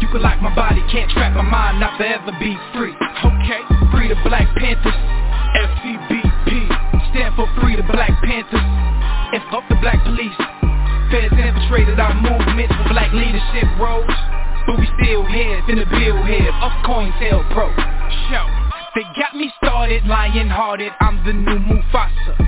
You can lock my body, can't trap my mind, not forever be free. Okay, free the Black Panthers, FCBP, stand for Free the Black Panthers, and fuck the black police. Feds infiltrated our movements for black leadership roles, but we still here, in the bill here, of COINTELPRO. Show, they got me started, lion-hearted, I'm the new Mufasa.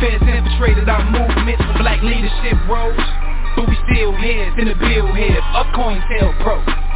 Feds infiltrated our movement. For black leadership roles But we still here, in the bill here. Up coin tail COINTELPRO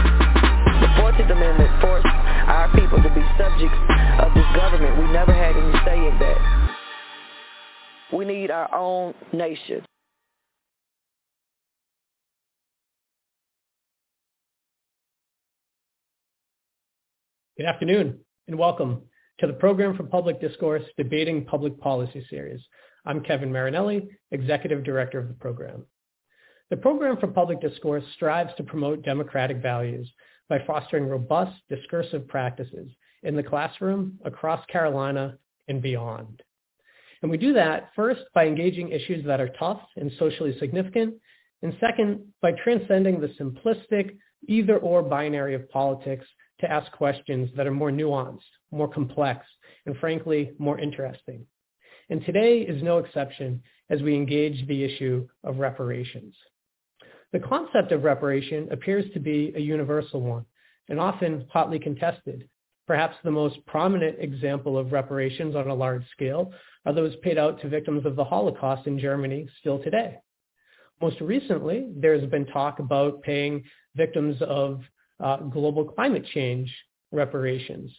The 14th Amendment forced our people to be subjects of this government. We never had any say in that. We need our own nation. Good afternoon and welcome to the Program for Public Discourse Debating Public Policy Series. I'm Kevin Marinelli, Executive Director of the program. The Program for Public Discourse strives to promote democratic values by fostering robust discursive practices in the classroom, across Carolina, and beyond. And we do that first by engaging issues that are tough and socially significant, and second, by transcending the simplistic either or binary of politics to ask questions that are more nuanced, more complex, and frankly, more interesting. And today is no exception as we engage the issue of reparations. The concept of reparation appears to be a universal one and often hotly contested. Perhaps the most prominent example of reparations on a large scale are those paid out to victims of the Holocaust in Germany still today. Most recently, there's been talk about paying victims of uh, global climate change reparations.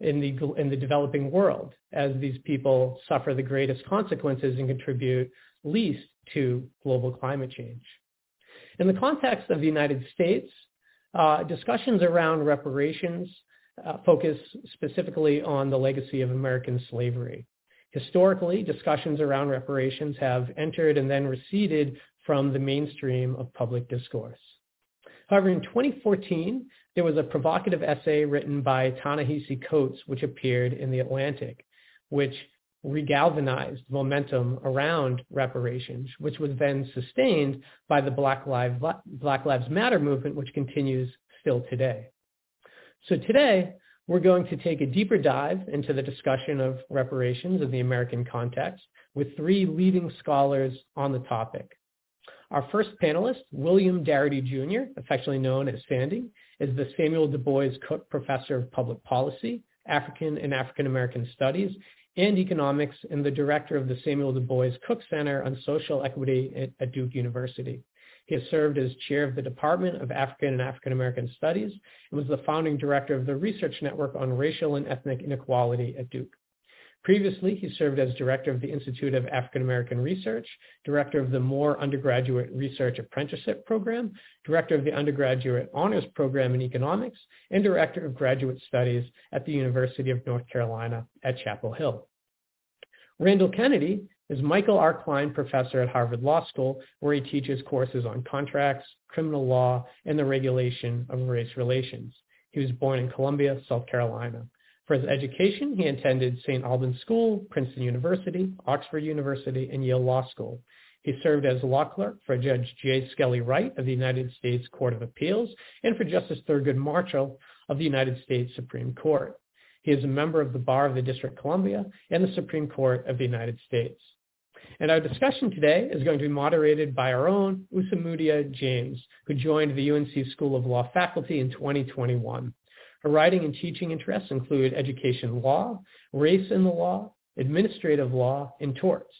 in the, in the developing world as these people suffer the greatest consequences and contribute least to global climate change. In the context of the United States, uh, discussions around reparations uh, focus specifically on the legacy of American slavery. Historically, discussions around reparations have entered and then receded from the mainstream of public discourse. However, in 2014, there was a provocative essay written by Ta-Nehisi Coates, which appeared in The Atlantic, which regalvanized momentum around reparations, which was then sustained by the Black Lives, Black Lives Matter movement, which continues still today. So today, we're going to take a deeper dive into the discussion of reparations in the American context with three leading scholars on the topic. Our first panelist, William Darity Jr., affectionately known as Sandy, is the Samuel Du Bois Cook Professor of Public Policy, African and African American Studies, and Economics, and the director of the Samuel Du Bois Cook Center on Social Equity at, at Duke University. He has served as chair of the Department of African and African American Studies and was the founding director of the Research Network on Racial and Ethnic Inequality at Duke. Previously, he served as director of the Institute of African American Research, director of the Moore Undergraduate Research Apprenticeship Program, director of the Undergraduate Honors Program in Economics, and director of Graduate Studies at the University of North Carolina at Chapel Hill. Randall Kennedy is Michael R. Klein Professor at Harvard Law School, where he teaches courses on contracts, criminal law, and the regulation of race relations. He was born in Columbia, South Carolina. For his education, he attended St. Albans School, Princeton University, Oxford University, and Yale Law School. He served as law clerk for Judge J. Skelly Wright of the United States Court of Appeals and for Justice Thurgood Marshall of the United States Supreme Court. He is a member of the Bar of the District of Columbia and the Supreme Court of the United States. And our discussion today is going to be moderated by our own Osamudia James, who joined the UNC School of Law faculty in 2021. Her writing and teaching interests include education law, race in the law, administrative law, and torts.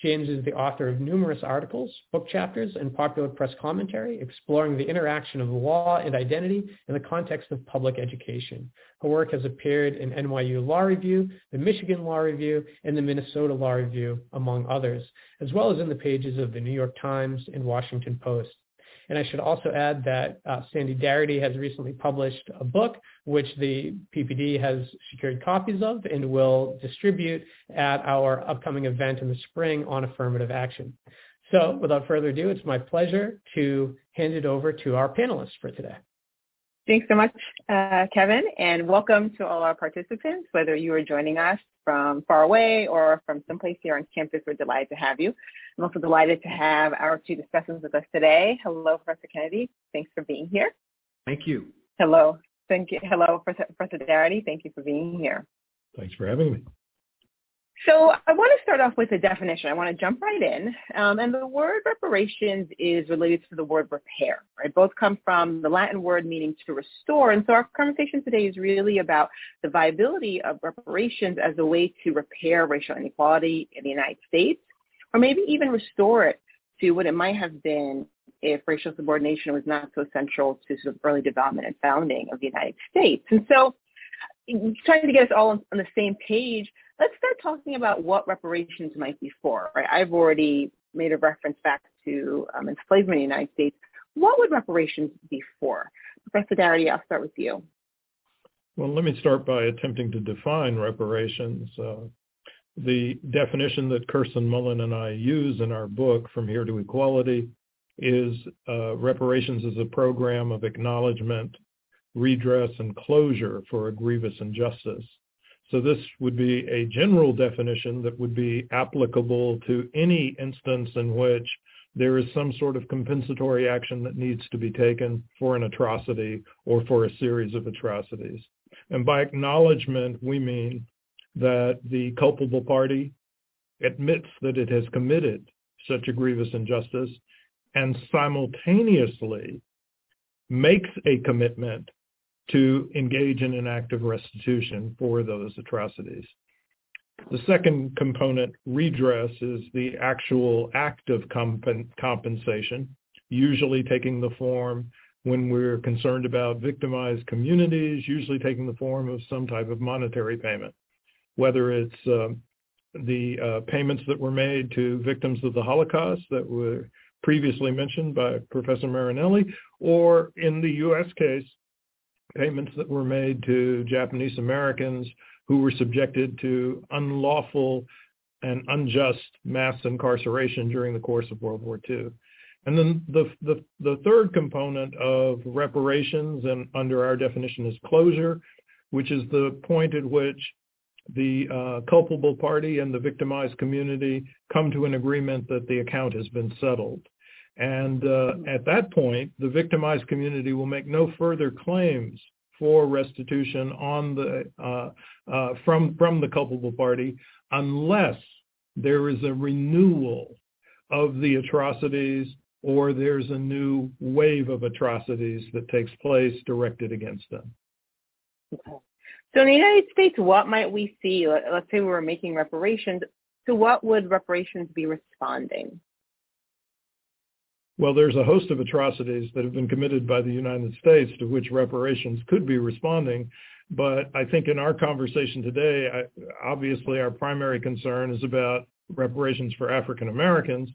James is the author of numerous articles, book chapters, and popular press commentary exploring the interaction of law and identity in the context of public education. Her work has appeared in NYU Law Review, the Michigan Law Review, and the Minnesota Law Review, among others, as well as in the pages of the New York Times and Washington Post. And I should also add that uh, Sandy Darity has recently published a book which the PPD has secured copies of and will distribute at our upcoming event in the spring on affirmative action. So without further ado, it's my pleasure to hand it over to our panelists for today. Thanks so much, uh, Kevin, and welcome to all our participants, whether you are joining us from far away or from someplace here on campus. We're delighted to have you. I'm also delighted to have our two discussants with us today. Hello, Professor Kennedy. Thanks for being here. Thank you. Hello. Thank you. Hello, Professor Darity. Thank you for being here. Thanks for having me. So I want to start off with a definition. I want to jump right in. Um, and the word reparations is related to the word repair, right? Both come from the Latin word meaning to restore. And so our conversation today is really about the viability of reparations as a way to repair racial inequality in the United States, or maybe even restore it to what it might have been if racial subordination was not so central to sort of early development and founding of the United States. And so trying to get us all on, on the same page, let's start talking about what reparations might be for. Right? I've already made a reference back to um, enslavement in the United States. What would reparations be for? Professor Darity, I'll start with you. Well, let me start by attempting to define reparations. Uh, the definition that Kirsten Mullen and I use in our book, From Here to Equality, is uh, reparations is a program of acknowledgement, redress, and closure for a grievous injustice. So this would be a general definition that would be applicable to any instance in which there is some sort of compensatory action that needs to be taken for an atrocity or for a series of atrocities. And by acknowledgement, we mean that the culpable party admits that it has committed such a grievous injustice and simultaneously makes a commitment to engage in an act of restitution for those atrocities. The second component, redress, is the actual act of comp- compensation, usually taking the form when we're concerned about victimized communities, usually taking the form of some type of monetary payment, whether it's uh, the uh, payments that were made to victims of the Holocaust that were previously mentioned by Professor Marinelli, or in the U.S. case, payments that were made to Japanese Americans who were subjected to unlawful and unjust mass incarceration during the course of World War II. And then the, the, the third component of reparations, and under our definition is closure, which is the point at which the uh, culpable party and the victimized community come to an agreement that the account has been settled. And uh, at that point, the victimized community will make no further claims for restitution on the uh, uh, from from the culpable party unless there is a renewal of the atrocities or there's a new wave of atrocities that takes place directed against them. Okay. So in the United States, what might we see? Let's say we were making reparations. To what would reparations be responding? Well, there's a host of atrocities that have been committed by the United States to which reparations could be responding. But I think in our conversation today, I, obviously our primary concern is about reparations for African Americans.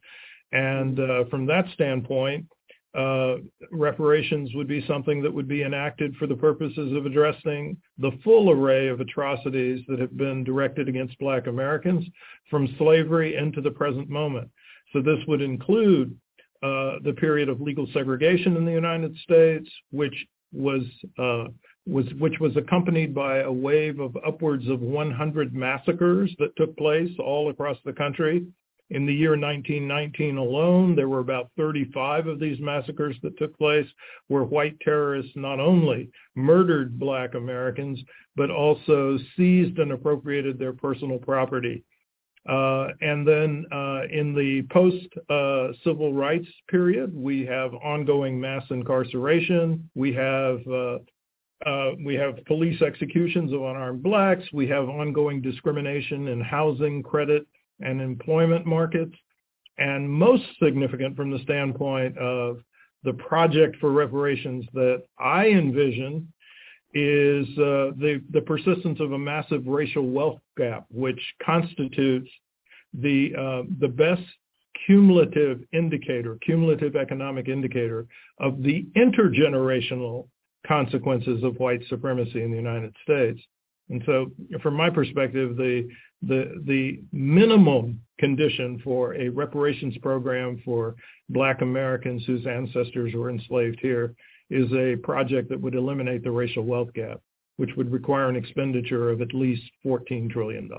And uh, from that standpoint, uh, reparations would be something that would be enacted for the purposes of addressing the full array of atrocities that have been directed against Black Americans from slavery into the present moment. So this would include uh, the period of legal segregation in the United States, which was uh, was which was accompanied by a wave of upwards of 100 massacres that took place all across the country. In the year 1919 alone, there were about 35 of these massacres that took place where white terrorists not only murdered black Americans, but also seized and appropriated their personal property. Uh, and then uh, in the post-civil uh, rights period, we have ongoing mass incarceration. We have we have police executions of unarmed blacks. We have ongoing discrimination in housing, credit, and employment markets. And most significant from the standpoint of the project for reparations that I envision is uh, the, the persistence of a massive racial wealth gap, which constitutes the, uh, the best cumulative indicator, cumulative economic indicator of the intergenerational consequences of white supremacy in the United States. And so from my perspective, the, the, the minimum condition for a reparations program for black Americans whose ancestors were enslaved here is a project that would eliminate the racial wealth gap, which would require an expenditure of at least $14 trillion.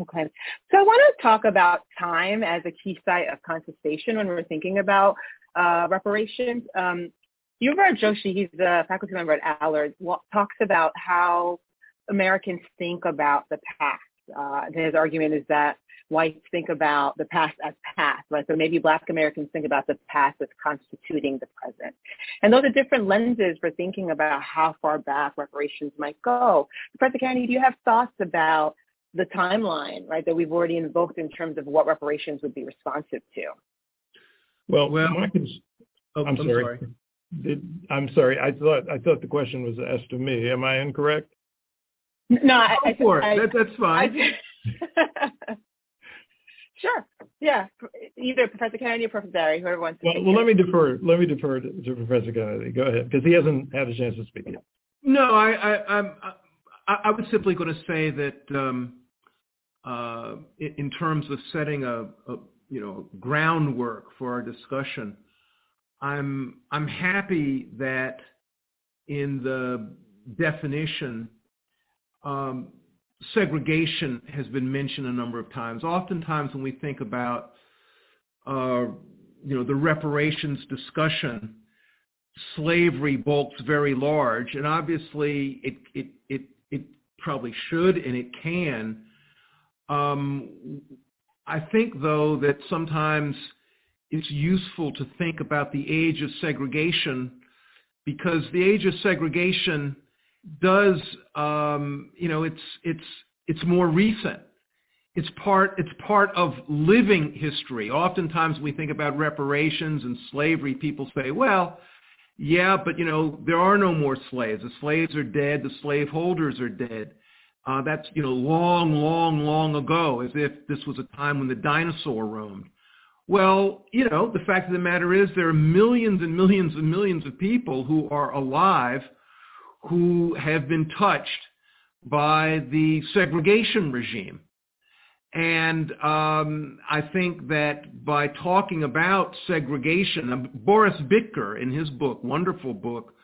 Okay. So I want to talk about time as a key site of contestation when we're thinking about uh, reparations. Um, Yuvraj Joshi, he's a faculty member at Allard, talks about how Americans think about the past. Uh, his argument is that whites think about the past as past, right? So maybe Black Americans think about the past as constituting the present. And those are different lenses for thinking about how far back reparations might go. Professor Kennedy, do you have thoughts about the timeline, right, that we've already invoked in terms of what reparations would be responsive to? Well, well my cons- oh, I'm, I'm, sorry. sorry. Did, I'm sorry. I thought I thought the question was asked to me. Am I incorrect? No, I, I, for it. I, that, that's fine. Sure. Yeah. Either Professor Kennedy or Professor Barry, whoever wants to. Well, well let me defer. Let me defer to, to, Professor Kennedy. Go ahead, because he hasn't had a chance to speak yet. No, I, I, I'm, I, I was simply going to say that um, uh, in, in, terms of setting a, a, you know groundwork for our discussion, I'm I'm happy that in the definition um, segregation has been mentioned a number of times. Oftentimes when we think about, uh, you know, the reparations discussion, slavery bulks very large, and obviously it it it it probably should and it can. Um, I think though that sometimes it's useful to think about the age of segregation because the age of segregation does um, you know it's it's it's more recent. It's part it's part of living history. Oftentimes we think about reparations and slavery. People say, well, yeah, but you know, there are no more slaves. The slaves are dead. The slaveholders are dead. Uh, that's, you know, long, long, long ago, as if this was a time when the dinosaur roamed. Well, you know, the fact of the matter is there are millions and millions and millions of people who are alive who have been touched by the segregation regime. And um, I think that by talking about segregation, um, Boris Bittker in his book, wonderful book,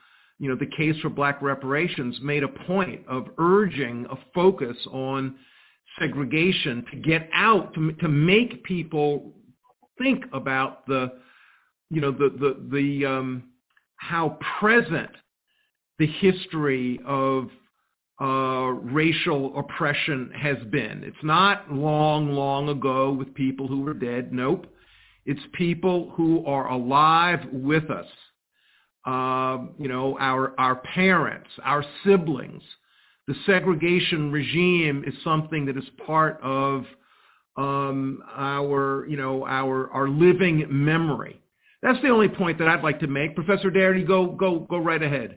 you know, The Case for Black Reparations, made a point of urging a focus on segregation to get out, to, to make people think about the, you know, the, the, the um, how present the history of uh, racial oppression has been. It's not long, long ago with people who were dead. Nope. It's people who are alive with us. Uh, you know, our, our parents, our siblings. The segregation regime is something that is part of um, our, you know, our, our living memory. That's the only point that I'd like to make. Professor Darity, go, go, go right ahead.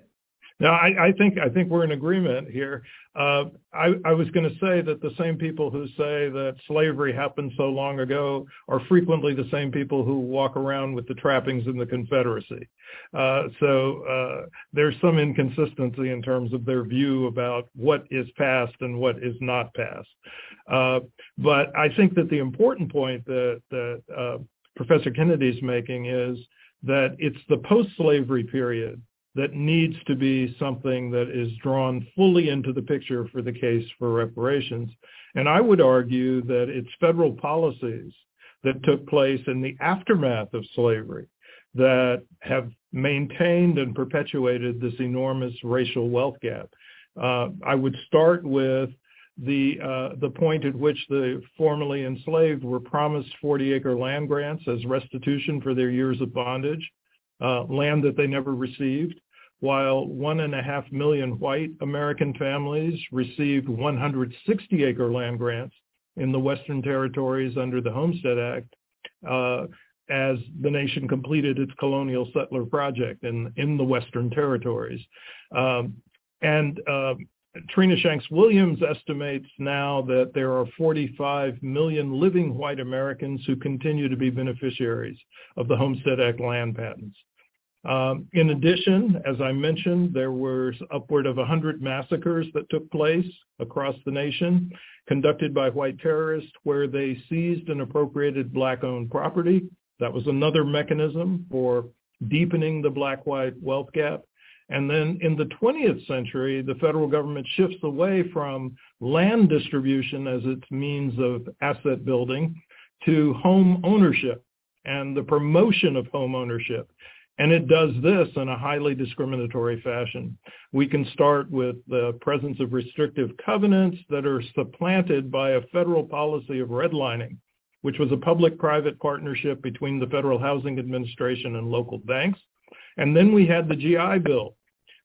No, I, I think I think we're in agreement here. Uh, I, I was going to say that the same people who say that slavery happened so long ago are frequently the same people who walk around with the trappings in the Confederacy. Uh, so uh, there's some inconsistency in terms of their view about what is past and what is not past. Uh, but I think that the important point that, that uh, Professor Kennedy is making is that it's the post-slavery period that needs to be something that is drawn fully into the picture for the case for reparations. And I would argue that it's federal policies that took place in the aftermath of slavery that have maintained and perpetuated this enormous racial wealth gap. Uh, I would start with the uh, the point at which the formerly enslaved were promised 40 acre land grants as restitution for their years of bondage uh, land that they never received, while one and a half million white American families received 160 acre land grants in the Western territories under the Homestead Act uh, as the nation completed its colonial settler project in, in the Western territories. Um, and uh, Trina Shanks Williams estimates now that there are 45 million living white Americans who continue to be beneficiaries of the Homestead Act land patents. Um, in addition, as I mentioned, there were upward of 100 massacres that took place across the nation, conducted by white terrorists, where they seized and appropriated black-owned property. That was another mechanism for deepening the black-white wealth gap. And then in the 20th century, the federal government shifts away from land distribution as its means of asset building to home ownership and the promotion of home ownership. And it does this in a highly discriminatory fashion. We can start with the presence of restrictive covenants that are supplanted by a federal policy of redlining, which was a public-private partnership between the Federal Housing Administration and local banks. And then we had the GI Bill,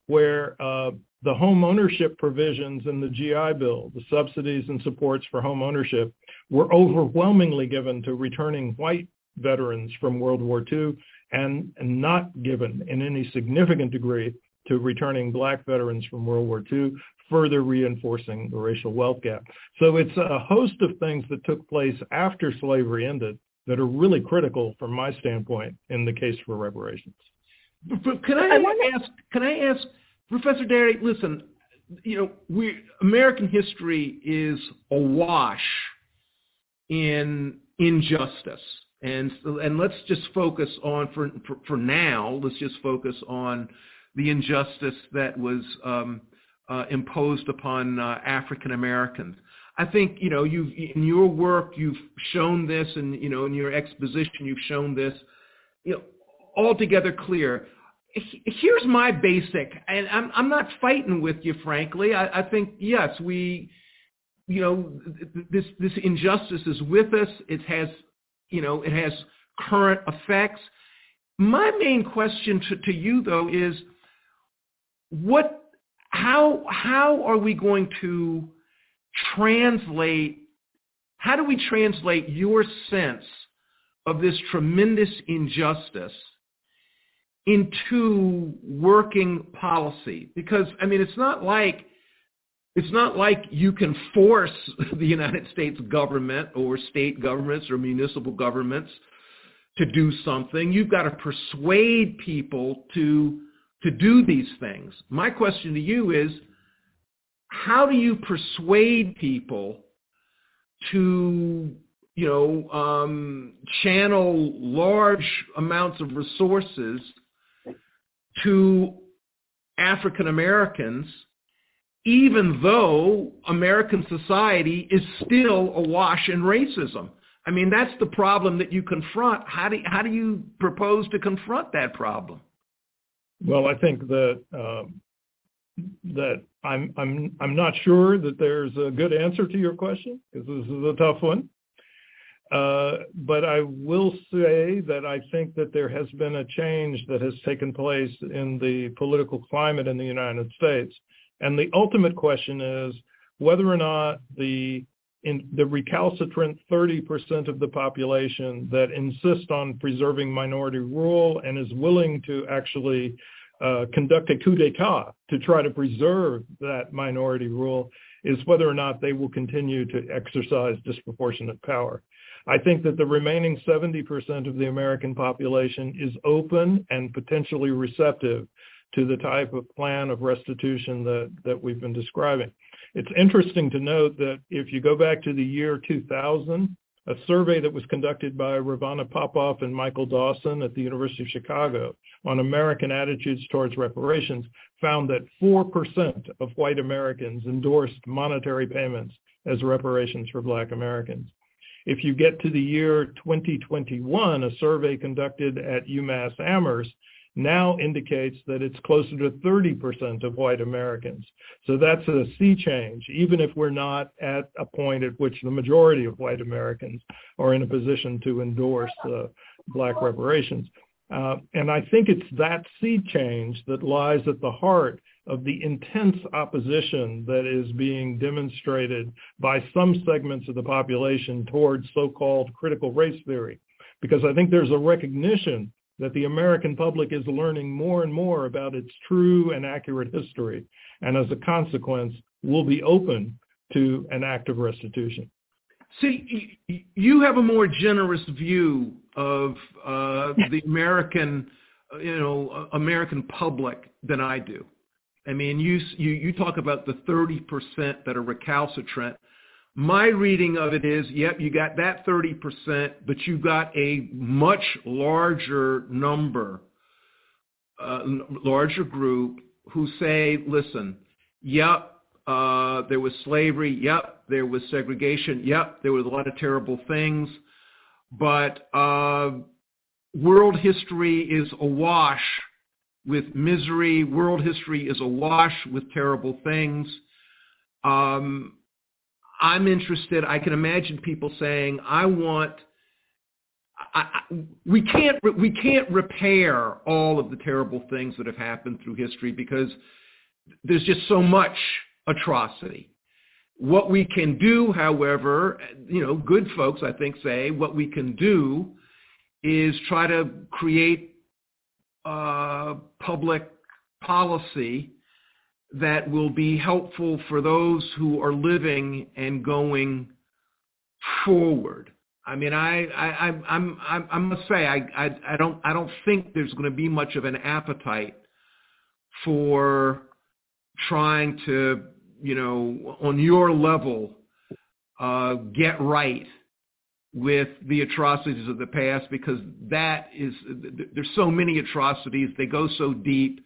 where uh, the home ownership provisions in the GI Bill, the subsidies and supports for home ownership, were overwhelmingly given to returning white veterans from World War II and not given in any significant degree to returning black veterans from World War II, further reinforcing the racial wealth gap. So it's a host of things that took place after slavery ended that are really critical from my standpoint in the case for reparations. Can I, I ask? Can I ask, Professor Darity? Listen, you know, we American history is awash in injustice and and let's just focus on for, for, for now. Let's just focus on the injustice that was um, uh, imposed upon uh, African Americans. I think you know you in your work you've shown this, and you know in your exposition you've shown this, you know, altogether clear. Here's my basic, and I'm I'm not fighting with you, frankly. I, I think yes, we, you know, this this injustice is with us. It has you know, it has current effects. My main question to, to you though is what, how, how are we going to translate, how do we translate your sense of this tremendous injustice into working policy because I mean it's not like it's not like you can force the United States government or state governments or municipal governments to do something. You've got to persuade people to to do these things. My question to you is how do you persuade people to you know um, channel large amounts of resources to African Americans even though American society is still awash in racism. I mean, that's the problem that you confront. How do, how do you propose to confront that problem? Well, I think that um, that I'm I'm I'm not sure that there's a good answer to your question because this is a tough one. Uh, but I will say that I think that there has been a change that has taken place in the political climate in the United States the ultimate question is whether or not the recalcitrant 30% of the population that insists on preserving minority rule and is willing to actually uh, conduct a coup d'etat to try to preserve that minority rule is whether or not they will continue to exercise disproportionate power. I think that the remaining 70% of the American population is open and potentially receptive to the type of plan of restitution that, that we've been describing. It's interesting to note that if you go back to the year 2000, a survey that was conducted by Rovana Popoff and Michael Dawson at the University of Chicago on American attitudes towards reparations found that 4% of white Americans endorsed monetary payments as reparations for black Americans. If you get to the year 2021, a survey conducted at UMass Amherst now indicates that it's closer to 30% of white Americans. So that's a sea change, even if we're not at a point at which the majority of white Americans are in a position to endorse uh, black reparations. Uh, and I think it's that sea change that lies at the heart of the intense opposition that is being demonstrated by some segments of the population towards so-called critical race theory. Because I think there's a recognition that the American public is learning more and more about its true and accurate history, and as a consequence, will be open to an act of restitution. See, you have a more generous view of uh, the American, you know, American public than I do. I mean, you you, you talk about the 30% that are recalcitrant. My reading of it is, yep, you got that 30%, but you got a much larger number, uh, larger group who say, listen, yep, uh, there was slavery, yep, there was segregation, yep, there was a lot of terrible things, but uh, world history is awash with misery. World history is awash with terrible things. Um, I'm interested. I can imagine people saying, "I want." I, I, we can't we can't repair all of the terrible things that have happened through history because there's just so much atrocity. What we can do, however, you know, good folks I think say what we can do is try to create uh, public policy that will be helpful for those who are living and going forward. I mean, I, I, I'm, I'm, I must say, I, I, I don't, I don't think there's going to be much of an appetite for trying to, you know, on your level, uh, get right with the atrocities of the past because that is, there's so many atrocities. They go so deep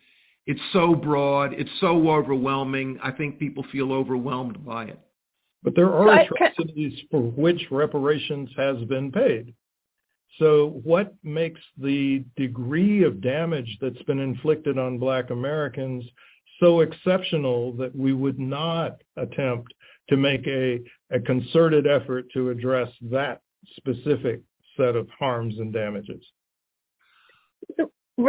it's so broad. It's so overwhelming. I think people feel overwhelmed by it. But there are atrocities for which reparations has been paid. So what makes the degree of damage that's been inflicted on black Americans so exceptional that we would not attempt to make a, a concerted effort to address that specific set of harms and damages?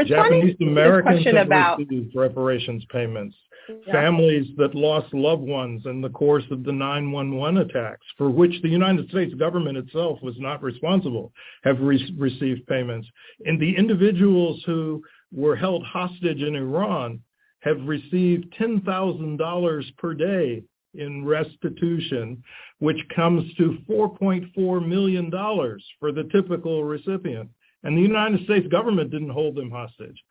Japanese Americans have about... received reparations payments. Yeah. Families that lost loved ones in the course of the 911 attacks, for which the United States government itself was not responsible, have re- received payments. And the individuals who were held hostage in Iran have received $10,000 per day in restitution, which comes to $4.4 million for the typical recipient. And the United States government didn't hold them hostage.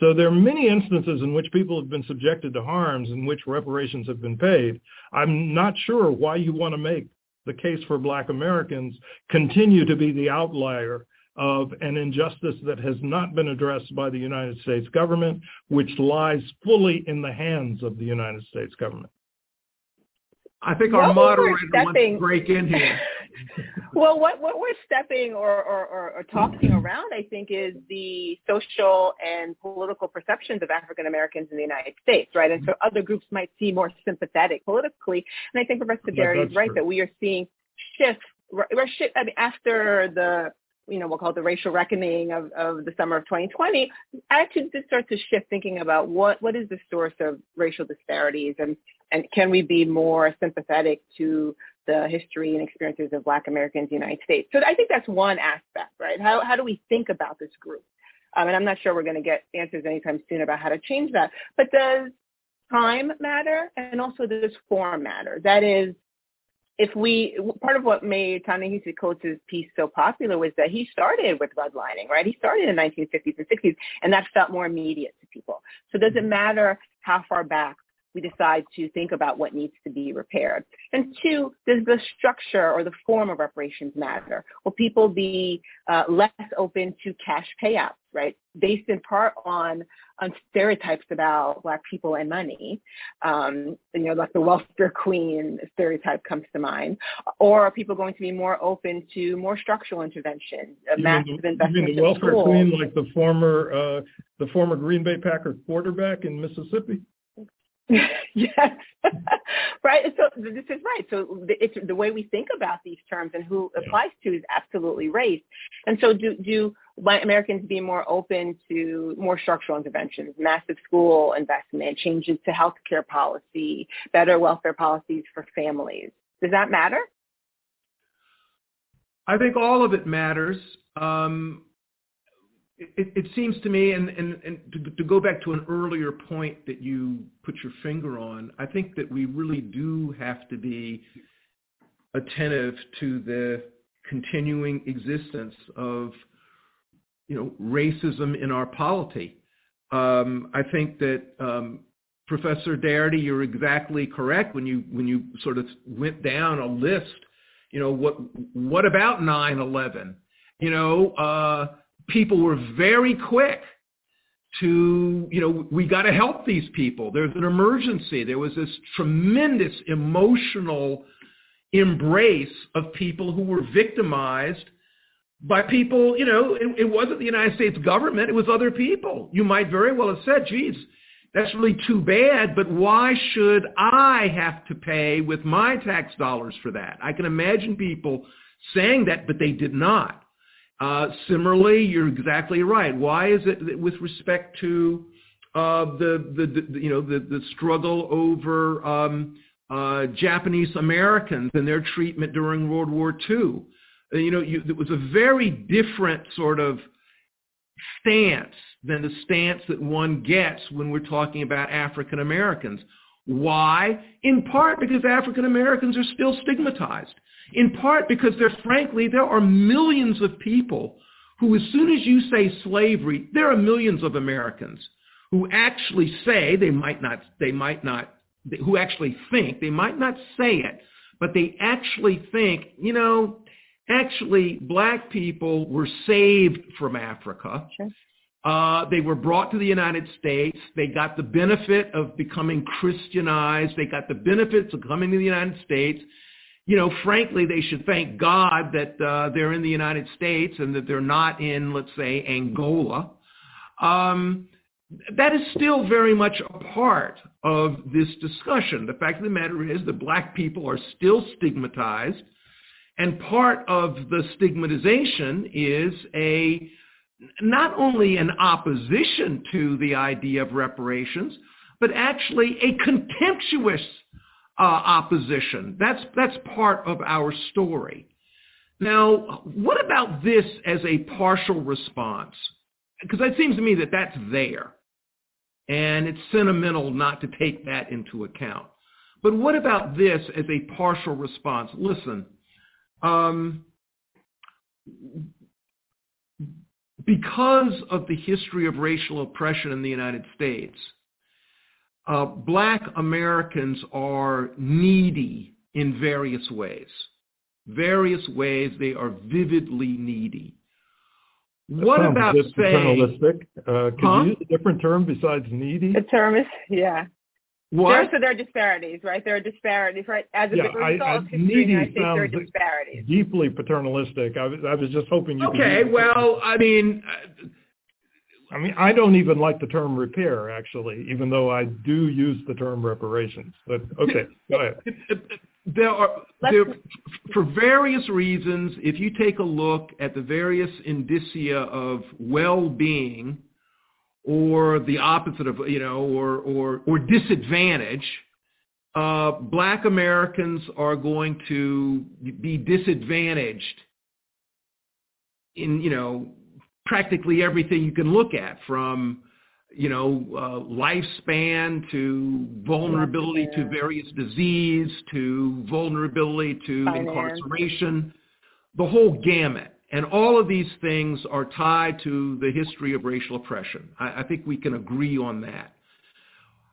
So there are many instances in which people have been subjected to harms in which reparations have been paid. I'm not sure why you want to make the case for black Americans continue to be the outlier of an injustice that has not been addressed by the United States government, which lies fully in the hands of the United States government. I think our moderator wants to break in here. well, what, what we're stepping or, or, or, or, talking around, I think, is the social and political perceptions of African Americans in the United States, right? And so mm-hmm. other groups might see more sympathetic politically. And I think Professor Darity is right true. that we are seeing shifts. We're shift, I mean, after the you know, we'll call it the racial reckoning of, of the summer of 2020, attitudes did start to shift thinking about what, what is the source of racial disparities and, and can we be more sympathetic to the history and experiences of Black Americans in the United States. So I think that's one aspect, right? How, how do we think about this group? Um, and I'm not sure we're going to get answers anytime soon about how to change that. But does time matter? And also does form matter? That is, if we part of what made Ta-Nehisi Coates' piece so popular was that he started with redlining, right? He started in the 1950s and 60s, and that felt more immediate to people. So does it matter how far back we decide to think about what needs to be repaired? And two, does the structure or the form of reparations matter? Will people be uh, less open to cash payouts, right? Based in part on, on stereotypes about Black people and money. Um, you know, like the welfare queen stereotype comes to mind. Or are people going to be more open to more structural intervention, massive investment You the welfare queen like the former, uh, the former Green Bay Packer quarterback in Mississippi? yes, right. So this is right. So it's the way we think about these terms and who applies to is absolutely race. And so do do white Americans be more open to more structural interventions, massive school investment, changes to healthcare policy, better welfare policies for families? Does that matter? I think all of it matters. Um, it, it, seems to me, and, and, and to, to, go back to an earlier point that you put your finger on, I think that we really do have to be attentive to the continuing existence of, you know, racism in our polity. Um, I think that um, Professor Darity, you're exactly correct when you when you sort of went down a list. You know, what what about 9/11? You know. Uh, people were very quick to, you know, we got to help these people. There's an emergency. There was this tremendous emotional embrace of people who were victimized by people, you know, it, it, wasn't the United States government, it was other people. You might very well have said, geez, that's really too bad, but why should I have to pay with my tax dollars for that? I can imagine people saying that, but they did not. Uh, similarly, you're exactly right. Why is it that with respect to uh, the, the, the, you know the, the struggle over um, uh, Japanese Americans and their treatment during World War II? You know, you, it was a very different sort of stance than the stance that one gets when we're talking about African Americans. Why? In part because African Americans are still stigmatized in part because there, frankly, there are millions of people who, as soon as you say slavery, there are millions of Americans who actually say they might not, they might not, who actually think, they might not say it, but they actually think, you know, actually black people were saved from Africa. Sure. Uh, they were brought to the United States. They got the benefit of becoming Christianized. They got the benefits of coming to the United States you know, frankly, they should thank God that uh, they're in the United States and that they're not in, let's say, Angola. Um, that is still very much a part of this discussion. The fact of the matter is that black people are still stigmatized, and part of the stigmatization is a not only an opposition to the idea of reparations, but actually a contemptuous uh, opposition. That's, that's part of our story. Now, what about this as a partial response? because it seems to me that that's there. And it's sentimental not to take that into account. But what about this as a partial response? Listen, um, because of the history of racial oppression in the United States, uh, black Americans are needy in various ways. Various ways they are vividly needy. What about saying paternalistic? Uh, could Huh? you use a different term besides needy? The term is, yeah. what? There, so there are disparities, right? There are disparities, right? As a Yeah, result I- I- of history in needy the United States, there are disparities. Deeply paternalistic. I was, I was just hoping you Okay, use- well, I mean, uh, I mean, I don't even like the term repair, actually, even though I do use the term reparations. But okay, go ahead. there are there, for various reasons. If you take a look at the various indicia of well-being, or the opposite of you know, or or or disadvantage, uh, Black Americans are going to be disadvantaged in you know practically everything you can look at from you know, uh, lifespan to vulnerability to various disease to vulnerability to Finance. incarceration, the whole gamut. And all of these things are tied to the history of racial oppression. I, I think we can agree on that.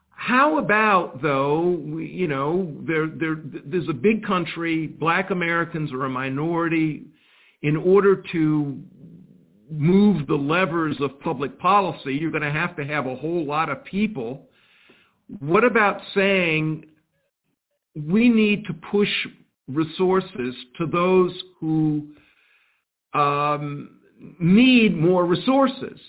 How about though, we, you know, there, there, there's a big country, black Americans are a minority. In order to move the levers of public policy, you're going to have to have a whole lot of people. What about saying we need to push resources to those who um, need more resources?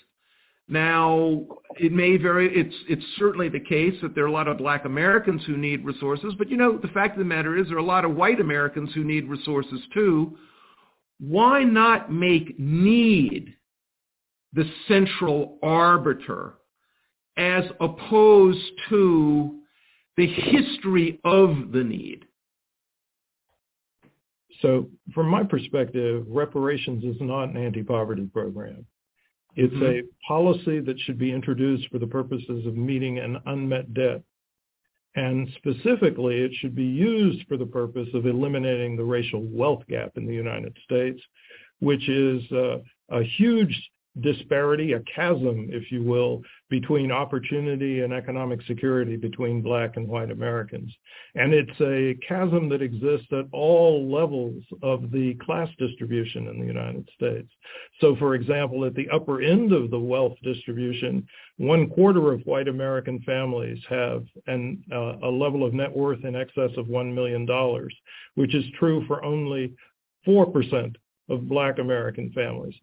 Now, it may vary. It's it's certainly the case that there are a lot of Black Americans who need resources, but you know the fact of the matter is there are a lot of White Americans who need resources too why not make need the central arbiter as opposed to the history of the need? So from my perspective, reparations is not an anti-poverty program. It's Mhm. a policy that should be introduced for the purposes of meeting an unmet debt. And specifically, it should be used for the purpose of eliminating the racial wealth gap in the United States, which is uh, a huge disparity, a chasm, if you will, between opportunity and economic security between black and white Americans. And it's a chasm that exists at all levels of the class distribution in the United States. So for example, at the upper end of the wealth distribution, one quarter of white American families have an, uh, a level of net worth in excess of $1 million, which is true for only 4% of black American families.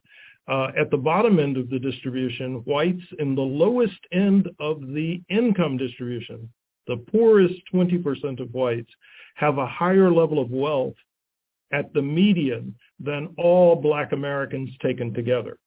Uh, at the bottom end of the distribution, whites in the lowest end of the income distribution, the poorest 20% of whites, have a higher level of wealth at the median than all black Americans taken together.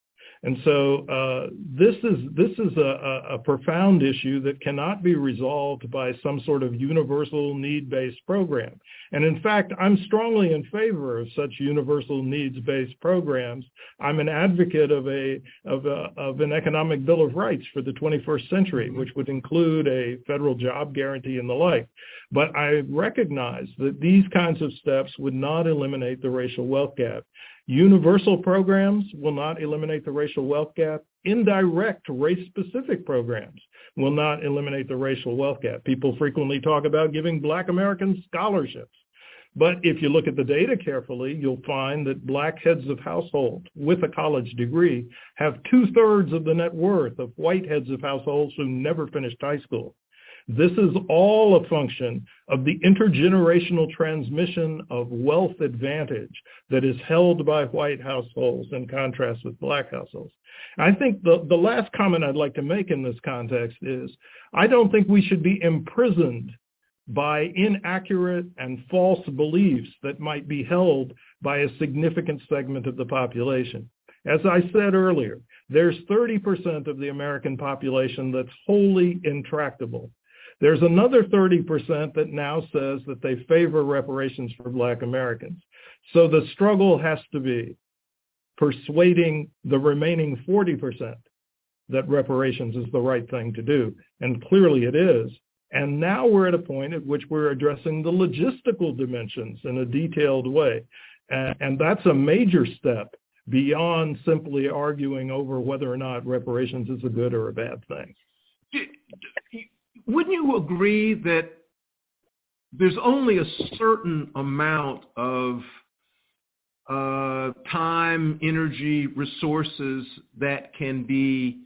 And so uh, this is this is a, a, profound issue that cannot be resolved by some sort of universal need-based program. And in fact, I'm strongly in favor of such universal needs-based programs. I'm an advocate of a of a of an economic bill of rights for the 21st century, which would include a federal job guarantee and the like. But I recognize that these kinds of steps would not eliminate the racial wealth gap. Universal programs will not eliminate the racial wealth gap. Indirect race-specific programs will not eliminate the racial wealth gap. People frequently talk about giving black Americans scholarships. But if you look at the data carefully, you'll find that black heads of household with a college degree have two-thirds of the net worth of white heads of households who never finished high school. This is all a function of the intergenerational transmission of wealth advantage that is held by white households in contrast with black households. I think the, the last comment I'd like to make in this context is I don't think we should be imprisoned by inaccurate and false beliefs that might be held by a significant segment of the population. As I said earlier, there's 30% of the American population that's wholly intractable. There's another 30% that now says that they favor reparations for black Americans. So the struggle has to be persuading the remaining 40% that reparations is the right thing to do. And clearly it is. And now we're at a point at which we're addressing the logistical dimensions in a detailed way. And, that's a major step beyond simply arguing over whether or not reparations is a good or a bad thing. Wouldn't you agree that there's only a certain amount of uh, time, energy, resources that can be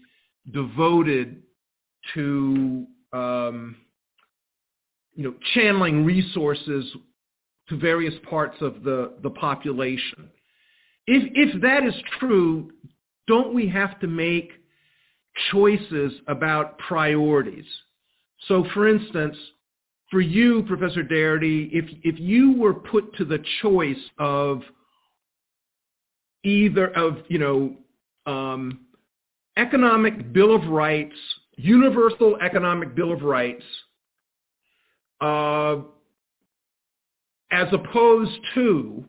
devoted to um, you know channeling resources to various parts of the, the population. If, if that is true, don't we have to make choices about priorities? So for instance, for you, Professor Darity, if, if you were put to the choice of either of, you know, um, economic bill of rights, universal economic bill of rights, uh, as opposed to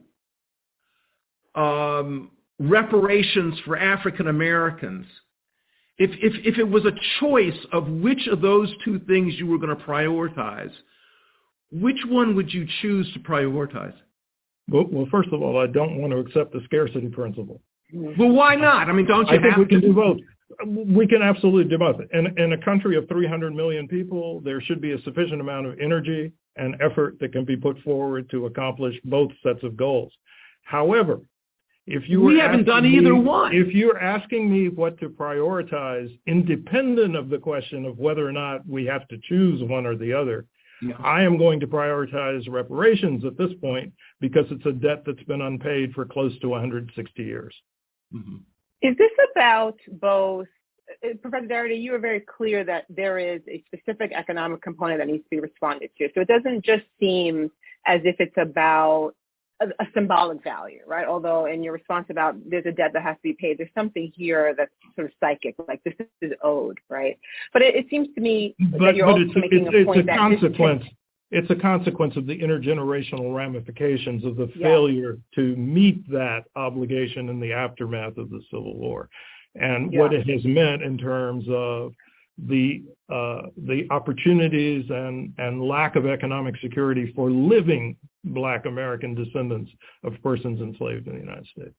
um, reparations for African Americans, if, if, if it was a choice of which of those two things you were going to prioritize, which one would you choose to prioritize? Well, well, first of all, I don't want to accept the scarcity principle. Well, why not? I mean, don't you I think we can to? do both. We can absolutely do both. In, in a country of 300 million people, there should be a sufficient amount of energy and effort that can be put forward to accomplish both sets of goals. However, if you we haven't done either one. If you're asking me what to prioritize, independent of the question of whether or not we have to choose one or the other, yeah. I am going to prioritize reparations at this point because it's a debt that's been unpaid for close to 160 years. Mm-hmm. Is this about both uh, Professor Darity, you were very clear that there is a specific economic component that needs to be responded to. So it doesn't just seem as if it's about a, a, symbolic value, right? Although in your response about there's a debt that has to be paid, there's something here that's sort of psychic, like this is owed, right? But it, it seems to me but, that you're but also it's making a, a, it's a that consequence. This, it's a consequence of the intergenerational ramifications of the failure to meet that obligation in the aftermath of the Civil War and yeah. what it has meant in terms of the uh, the opportunities and, and lack of economic security for living Black American descendants of persons enslaved in the United States.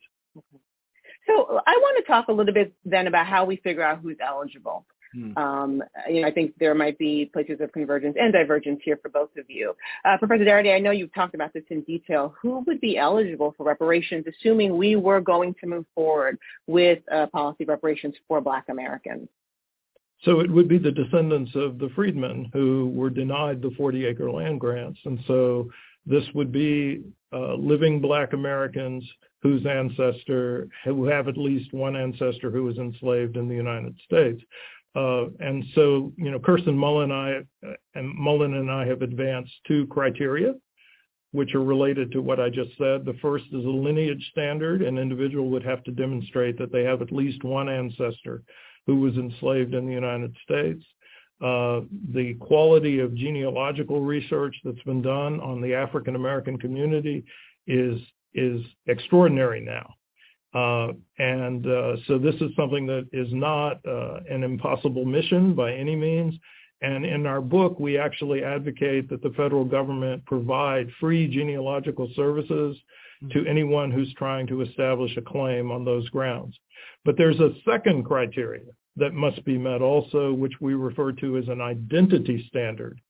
So I want to talk a little bit then about how we figure out who's eligible. Hmm. Um, you know, I think there might be places of convergence and divergence here for both of you. Uh, Professor Darity, I know you've talked about this in detail. Who would be eligible for reparations, assuming we were going to move forward with uh, policy reparations for Black Americans? So it would be the descendants of the freedmen who were denied the 40-acre land grants. And so this would be uh, living Black Americans whose ancestor, who have at least one ancestor who was enslaved in the United States. Uh, and so, you know, Kirsten Mullen and I, uh, and Mullen and I have advanced two criteria, which are related to what I just said. The first is a lineage standard. An individual would have to demonstrate that they have at least one ancestor who was enslaved in the United States. Uh, the quality of genealogical research that's been done on the African American community is is extraordinary now. Uh, and uh, so this is something that is not uh, an impossible mission by any means. And in our book, we actually advocate that the federal government provide free genealogical services to mm-hmm. anyone who's trying to establish a claim on those grounds. But there's a second criteria that must be met also, which we refer to as an identity standard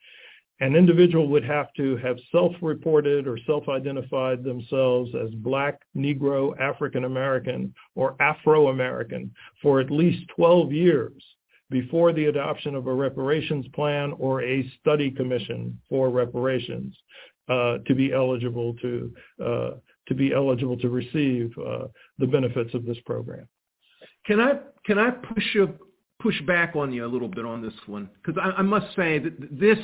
an individual would have to have self-reported or self-identified themselves as black, Negro, African American, or Afro-American for at least 12 years before the adoption of a reparations plan or a study commission for reparations uh, to be eligible to uh, to be eligible to receive uh, the benefits of this program. Can I can I push you push back on you a little bit on this one because I, I must say that this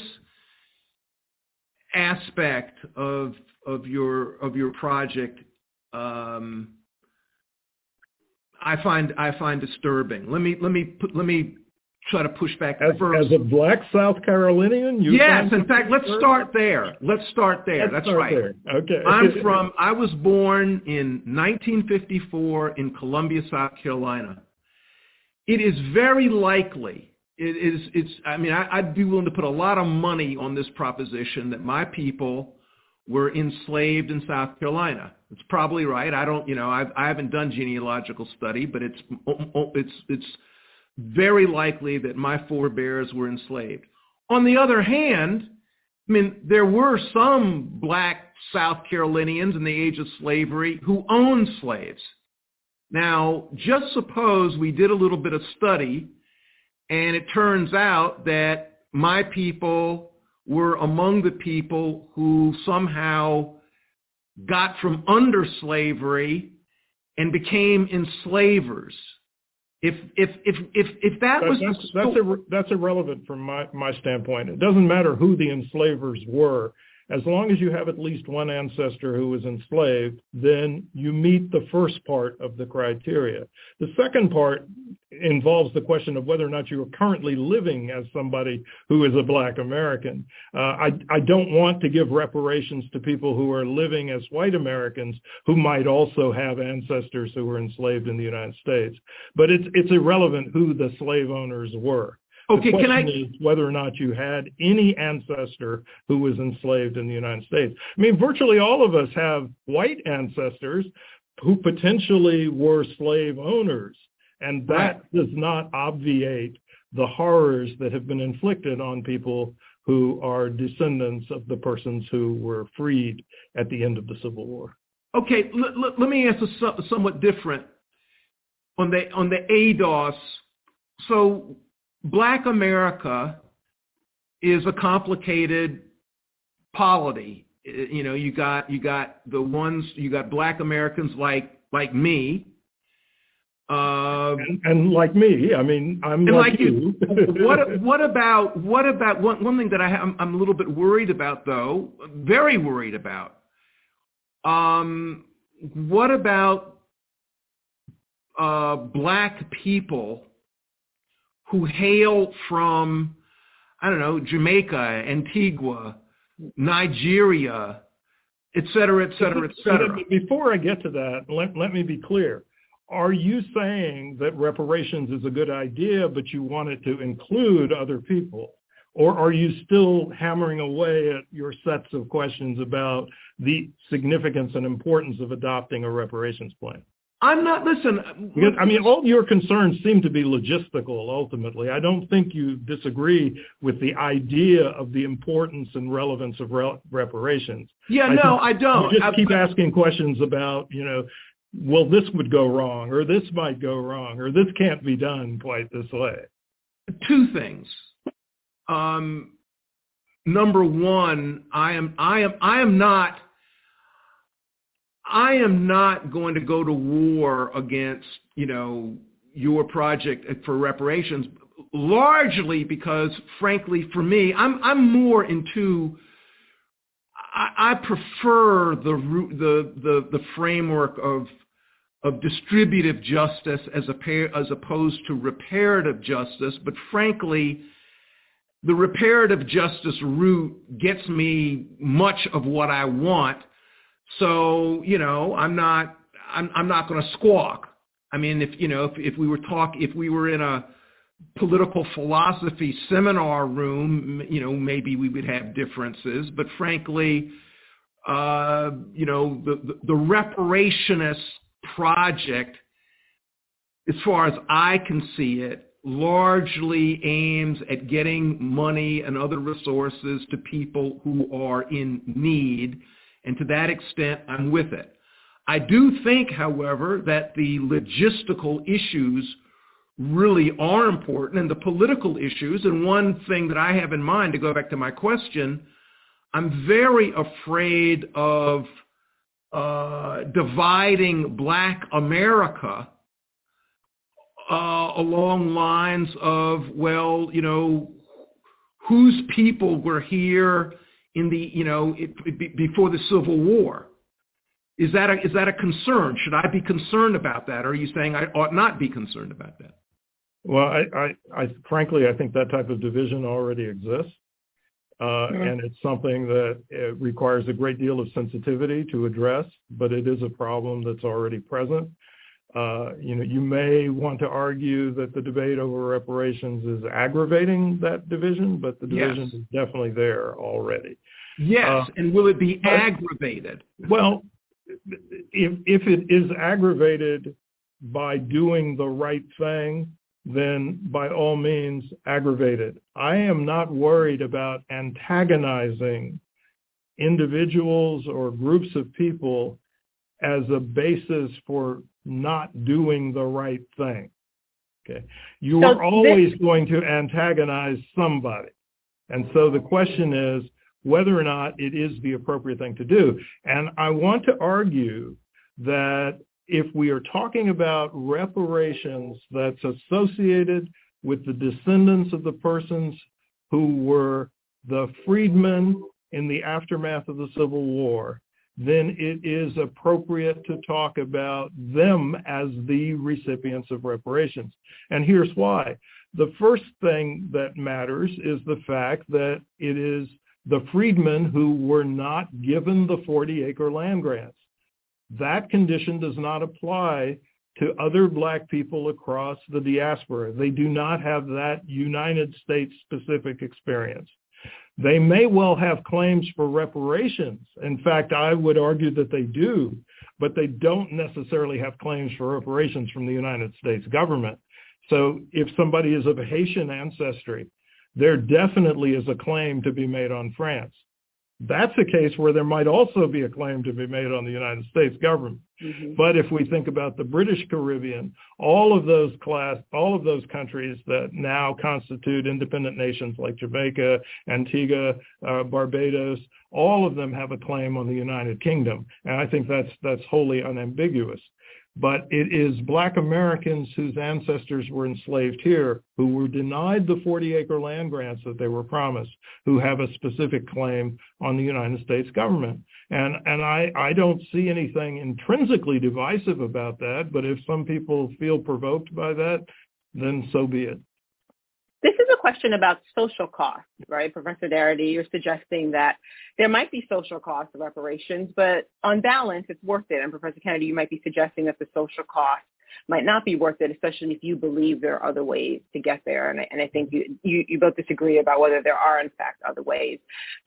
aspect of of your of your project um, I find I find disturbing. Let me let me put, let me try to push back as, first. As a black South Carolinian, you yes. In fact, let's start there. Let's start there. Let's That's start right. There. Okay. I'm from. I was born in 1954 in Columbia, South Carolina. it is very likely. It is. It's. I mean, I, I'd be willing to put a lot of money on this proposition that my people were enslaved in South Carolina. It's probably right. I don't. You know, I've, I haven't done genealogical study, but it's it's it's very likely that my forebears were enslaved. On the other hand, I mean, there were some black South Carolinians in the age of slavery who owned slaves. Now, just suppose we did a little bit of study and it turns out that my people were among the people who somehow got from under slavery and became enslavers. If if if if if that was that's that's, ir- that's irrelevant from my my standpoint. It doesn't matter who the enslavers were as long as you have at least one ancestor who was enslaved, then you meet the first part of the criteria. The second part involves the question of whether or not you are currently living as somebody who is a black American. Uh, I, I don't want to give reparations to people who are living as white Americans who might also have ancestors who were enslaved in the United States. But it's, it's irrelevant who the slave owners were. Okay, can I? Whether or not you had any ancestor who was enslaved in the United States. I mean, virtually all of us have white ancestors who potentially were slave owners, and that Right. does not obviate the horrors that have been inflicted on people who are descendants of the persons who were freed at the end of the Civil War. Okay, let, let, let me ask a so- somewhat different on the on the ADOS. So, Black America is a complicated polity. You know, you got you got the ones you got Black Americans like like me. Uh, And, and like me, I mean, I'm like, like you. what what about what about one one thing that I am I'm a little bit worried about though, very worried about. Um, what about uh, black people who hail from I don't know Jamaica, Antigua, Nigeria, et cetera, et cetera, et cetera. But Before I get to that, let, let me be clear. Are you saying that reparations is a good idea, but you want it to include other people? Or are you still hammering away at your sets of questions about the significance and importance of adopting a reparations plan? I'm not listen. Because, I mean, all your concerns seem to be logistical ultimately. I don't think you disagree with the idea of the importance and relevance of re- reparations. yeah, I no, I don't. You just I- keep asking questions about, you know, well, this would go wrong, or this might go wrong, or this can't be done quite this way. two things. Um, number one, I am I am I am not I am not going to go to war against you know your project for reparations, largely because, frankly, for me, I'm I'm more into I, I prefer the the the the framework of of distributive justice as a as opposed to reparative justice. But frankly, the reparative justice route gets me much of what I want. So you know, I'm not I'm I'm not going to squawk. I mean, if you know, if if we were talk, if we were in a political philosophy seminar room, you know, maybe we would have differences. But frankly, uh, you know, the, the, the reparationist project, as far as I can see it, largely aims at getting money and other resources to people who are in need. And to that extent, I'm with it. I do think, however, that the logistical issues really are important and the political issues. And one thing that I have in mind, to go back to my question, I'm very afraid of uh, dividing black America uh, along lines of, well, you know, whose people were here in the, you know, it, it, before the Civil War. Is that, a, is that a concern? Should I be concerned about that? Or are you saying I ought not be concerned about that? Well, I, I, I frankly, I think that type of division already exists. Uh, Mm-hmm. and it's something that uh, requires a great deal of sensitivity to address, but it is a problem that's already present. Uh, you know, you may want to argue that the debate over reparations is aggravating that division, but the division yes. is definitely there already. Yes, uh, and will it be aggravated? Well, if if it is aggravated by doing the right thing, then by all means aggravate it. I am not worried about antagonizing individuals or groups of people as a basis for not doing the right thing. Okay. You so are always this... going to antagonize somebody. And so the question is whether or not it is the appropriate thing to do. And I want to argue that if we are talking about reparations that's associated with the descendants of the persons who were the freedmen in the aftermath of the Civil War, then it is appropriate to talk about them as the recipients of reparations. And here's why. The first thing that matters is the fact that it is the freedmen who were not given the 40-acre land grants. That condition does not apply to other black people across the diaspora. They do not have that United States specific experience. They may well have claims for reparations. In fact, I would argue that they do, but they don't necessarily have claims for reparations from the United States government. So if somebody is of Haitian ancestry, there definitely is a claim to be made on France. That's a case where there might also be a claim to be made on the United States government. Mm-hmm. But if we think about the British Caribbean, all of those class, all of those countries that now constitute independent nations like Jamaica, Antigua, uh, Barbados, all of them have a claim on the United Kingdom, and I think that's that's wholly unambiguous but it is black Americans whose ancestors were enslaved here who were denied the 40-acre land grants that they were promised, who have a specific claim on the United States government. And, and I, I don't see anything intrinsically divisive about that, but if some people feel provoked by that, then so be it. This is a question about social costs, right? Professor Darity, you're suggesting that there might be social costs of reparations, but on balance, it's worth it. And Professor Kennedy, you might be suggesting that the social costs might not be worth it, especially if you believe there are other ways to get there. And I, and I think you, you, you both disagree about whether there are, in fact, other ways.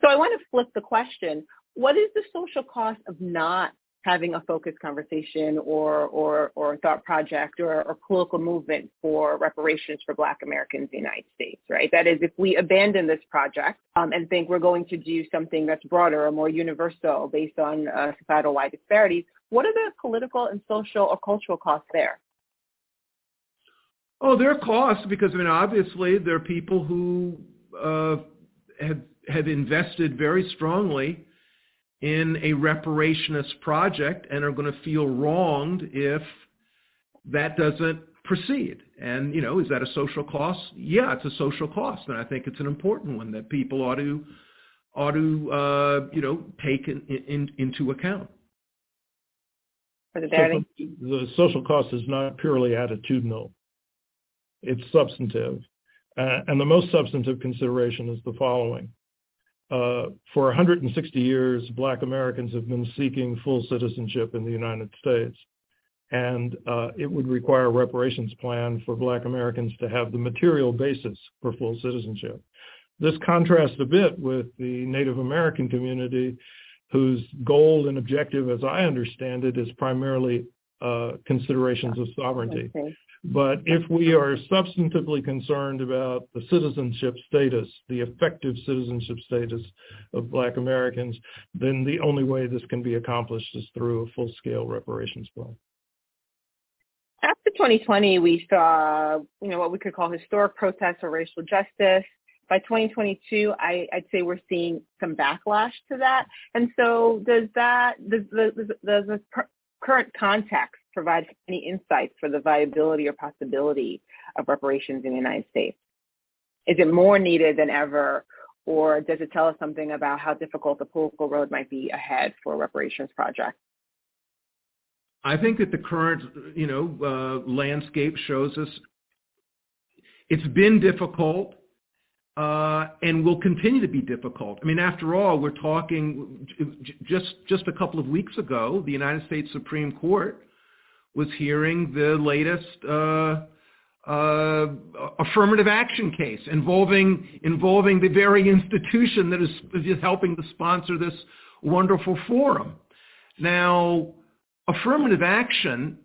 So I want to flip the question. What is the social cost of not having a focused conversation or or or thought project or, or political movement for reparations for Black Americans in the United States, right? That is, if we abandon this project um, and think we're going to do something that's broader or more universal based on uh, societal-wide disparities, what are the political and social or cultural costs there? Oh, there are costs because I mean, obviously, there are people who uh, have have invested very strongly in a reparationist project and are going to feel wronged if that doesn't proceed. And, you know, is that a social cost? Yeah, it's a social cost. And I think it's an important one that people ought to, ought to uh, you know, take in, in, into account. For the, the social cost is not purely attitudinal. It's substantive. Uh, and the most substantive consideration is the following. Uh, for 160 years, Black Americans have been seeking full citizenship in the United States. And uh, it would require a reparations plan for Black Americans to have the material basis for full citizenship. This contrasts a bit with the Native American community, whose goal and objective, as I understand it, is primarily uh, considerations of sovereignty. Okay. But if we are substantively concerned about the citizenship status, the effective citizenship status of Black Americans, then the only way this can be accomplished is through a full-scale reparations plan. After 2020, we saw, you know, what we could call historic protests for racial justice. By 2022, I, would say we're seeing some backlash to that. And so, does that does the, does the current context provides any insights for the viability or possibility of reparations in the United States? Is it more needed than ever, or does it tell us something about how difficult the political road might be ahead for a reparations project? I think that the current, you know, uh, landscape shows us it's been difficult uh, and will continue to be difficult. I mean, after all, we're talking just just a couple of weeks ago, the United States Supreme Court was hearing the latest uh, uh, affirmative action case involving involving the very institution that is, is helping to sponsor this wonderful forum. Now, affirmative action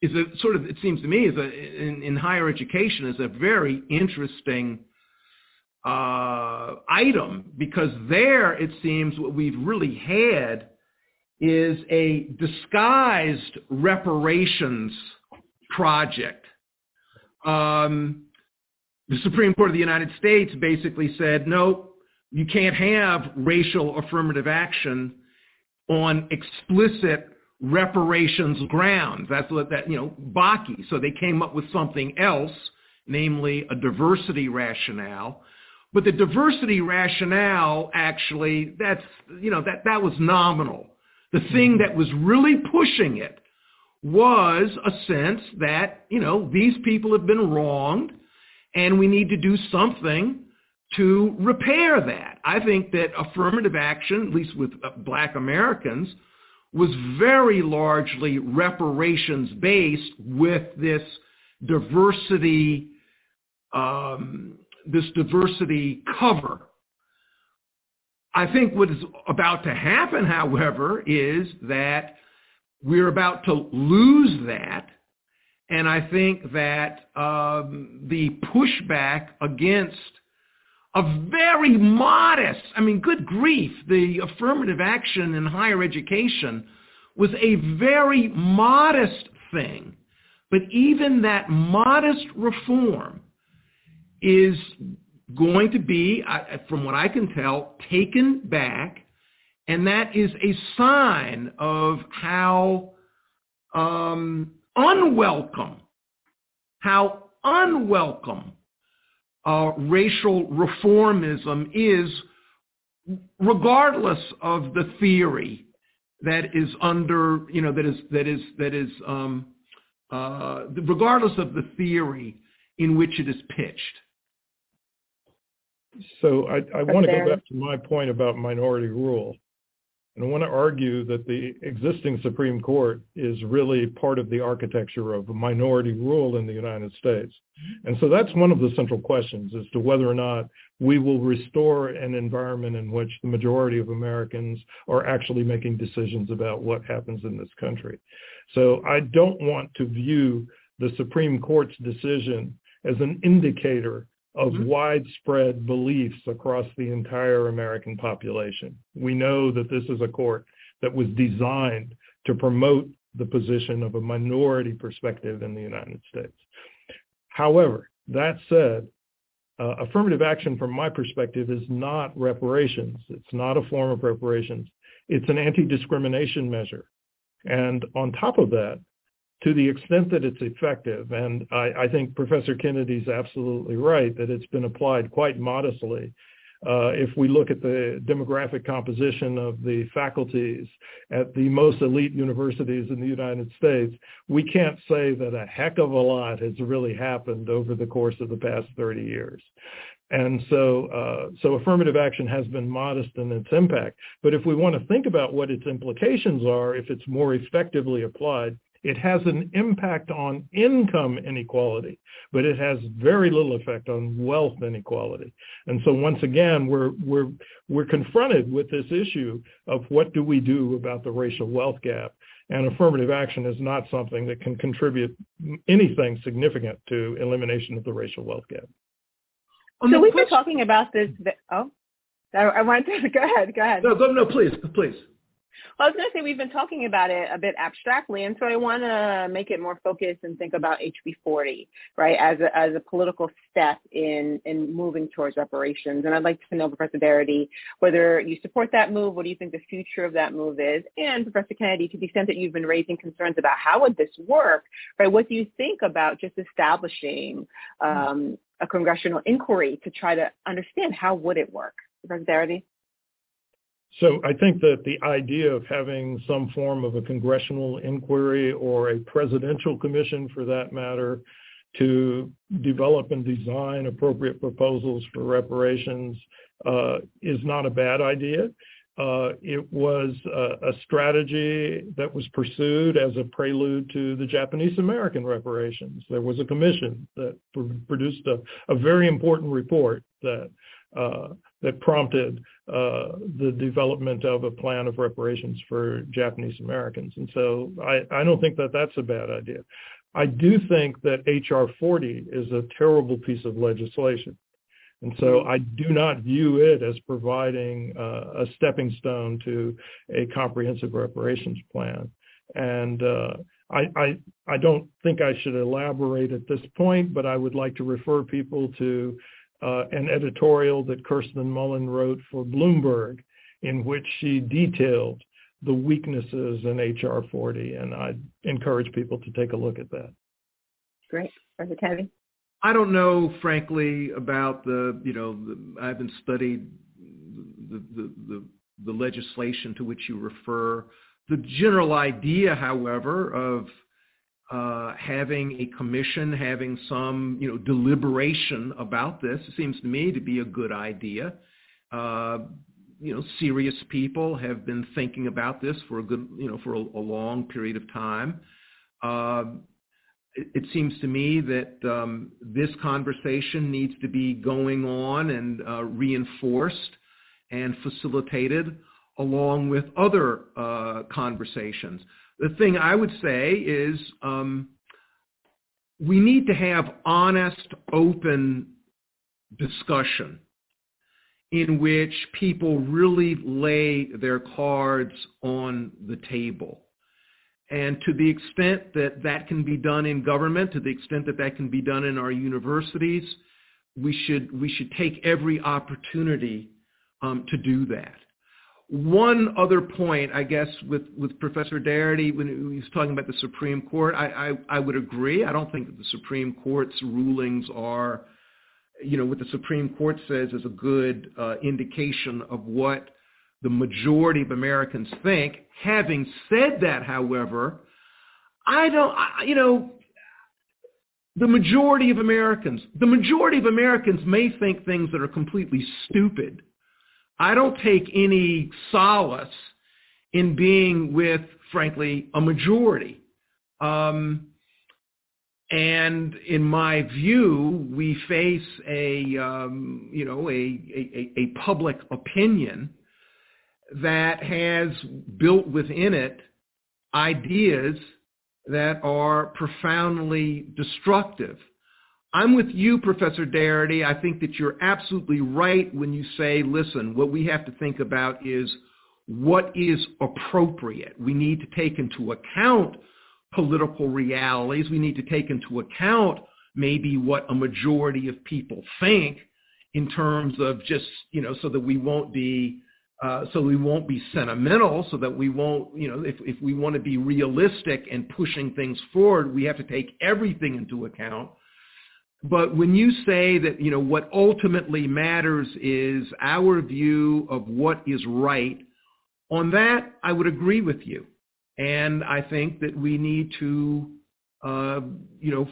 is a sort of it seems to me is a in, in higher education is a very interesting uh, item because there it seems what we've really had is a disguised reparations project um, the Supreme Court of the United States basically said, no, you can't have racial affirmative action on explicit reparations grounds. That's what that, you know, Bakke. So they came up with something else, namely a diversity rationale. But the diversity rationale actually, that's, you know, that, that was nominal. The thing that was really pushing it was a sense that, you know, these people have been wronged and we need to do something to repair that. I think that affirmative action, at least with uh, black Americans, was very largely reparations based with this diversity, um, this diversity cover. I think what is about to happen, however, is that we're about to lose that. And I think that um, the pushback against a very modest, I mean, good grief, the affirmative action in higher education was a very modest thing. But even that modest reform is going to be, from what I can tell, taken back and that is a sign of how um, unwelcome, how unwelcome uh, racial reformism is, regardless of the theory that is under, you know, that is that is that is, um, uh, regardless of the theory in which it is pitched. So I, I want to go back to my point about minority rule. And I want to argue that the existing Supreme Court is really part of the architecture of minority rule in the United States. And so that's one of the central questions as to whether or not we will restore an environment in which the majority of Americans are actually making decisions about what happens in this country. So I don't want to view the Supreme Court's decision as an indicator of mm-hmm. widespread beliefs across the entire American population. We know that this is a court that was designed to promote the position of a minority perspective in the United States. However, that said, uh, affirmative action from my perspective is not reparations. It's not a form of reparations. It's an anti-discrimination measure. And on top of that, to the extent that it's effective, and I, I think Professor Kennedy's absolutely right that it's been applied quite modestly. Uh, if we look at the demographic composition of the faculties at the most elite universities in the United States, we can't say that a heck of a lot has really happened over the course of the past 30 years. And so, uh, so affirmative action has been modest in its impact. But if we want to think about what its implications are, if it's more effectively applied, it has an impact on income inequality, but it has very little effect on wealth inequality. And so once again, we're, we're, we're confronted with this issue of what do we do about the racial wealth gap? And affirmative action is not something that can contribute anything significant to elimination of the racial wealth gap. So um, we've been talking about this. Oh, I wanted to go ahead. Go ahead. No, go, no, please, please. Well, I was going to say we've been talking about it a bit abstractly, and so I want to make it more focused and think about HB 40, right, as a, as a political step in in moving towards reparations. And I'd like to know, Professor Darity, whether you support that move, what do you think the future of that move is, and Professor Kennedy, to the extent that you've been raising concerns about how would this work, right, what do you think about just establishing um, a congressional inquiry to try to understand how would it work, Professor Darity? So I think that the idea of having some form of a congressional inquiry or a presidential commission for that matter to develop and design appropriate proposals for reparations uh, is not a bad idea. uh, it was a, a, strategy that was pursued as a prelude to the Japanese American reparations. There was a commission that produced a, a very important report that uh, that prompted the development of a plan of reparations for Japanese Americans. And so I, I don't think that that's a bad idea. I do think that HR 40 is a terrible piece of legislation. And so mm-hmm. I do not view it as providing uh, a stepping stone to a comprehensive reparations plan. And uh, I, I, I, don't think I should elaborate at this point, but I would like to refer people to uh, Uh, an editorial that Kirsten Mullen wrote for Bloomberg in which she detailed the weaknesses in HR 40. And I encourage people to take a look at that. Great. Dr. Kevin? I don't know, frankly, about the, you know, the, I haven't studied the, the, the, the legislation to which you refer. The general idea, however, of uh, having a commission, having some, you know, deliberation about this seems to me to be a good idea. Uh, you know, serious people have been thinking about this for a good, you know, for a, a long period of time. Uh, it seems to me that um, this conversation needs to be going on and uh, reinforced and facilitated along with other uh, conversations. The thing I would say is um, we need to have honest, open discussion in which people really lay their cards on the table. And to the extent that that can be done in government, to the extent that that can be done in our universities, we should, we should take every opportunity um, to do that. One other point, I guess, with, with Professor Darity, when he was talking about the Supreme Court, I, I, I would agree. I don't think that the Supreme Court's rulings are, you know, what the Supreme Court says is a good uh, indication of what the majority of Americans think. Having said that, however, I don't, I, you know, the majority of Americans, the majority of Americans may think things that are completely stupid. I don't take any solace in being with, frankly, a majority. Um, and in my view, we face a, um, you know, a, a, a public opinion that has built within it ideas that are profoundly destructive. I'm with you, Professor Darity. I think that you're absolutely right when you say, listen, what we have to think about is what is appropriate. We need to take into account political realities. We need to take into account maybe what a majority of people think in terms of just, you know, so that we won't be uh, so we won't be sentimental, so that we won't, you know, if, if we want to be realistic and pushing things forward, we have to take everything into account. But when you say that, you know, what ultimately matters is our view of what is right, on that, I would agree with you. And I think that we need to, uh, you know,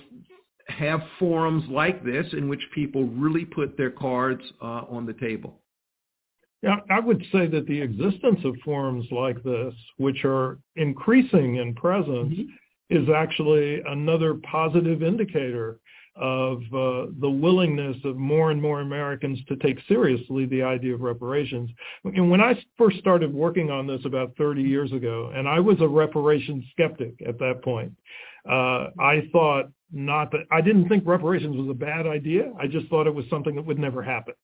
have forums like this in which people really put their cards uh, on the table. Yeah, I would say that the existence of forums like this, which are increasing in presence, mm-hmm. is actually another positive indicator of uh, the willingness of more and more Americans to take seriously the idea of reparations. And when I first started working on this about 30 years ago, and I was a reparations skeptic at that point, uh, I thought not that I didn't think reparations was a bad idea. I just thought it was something that would never happen.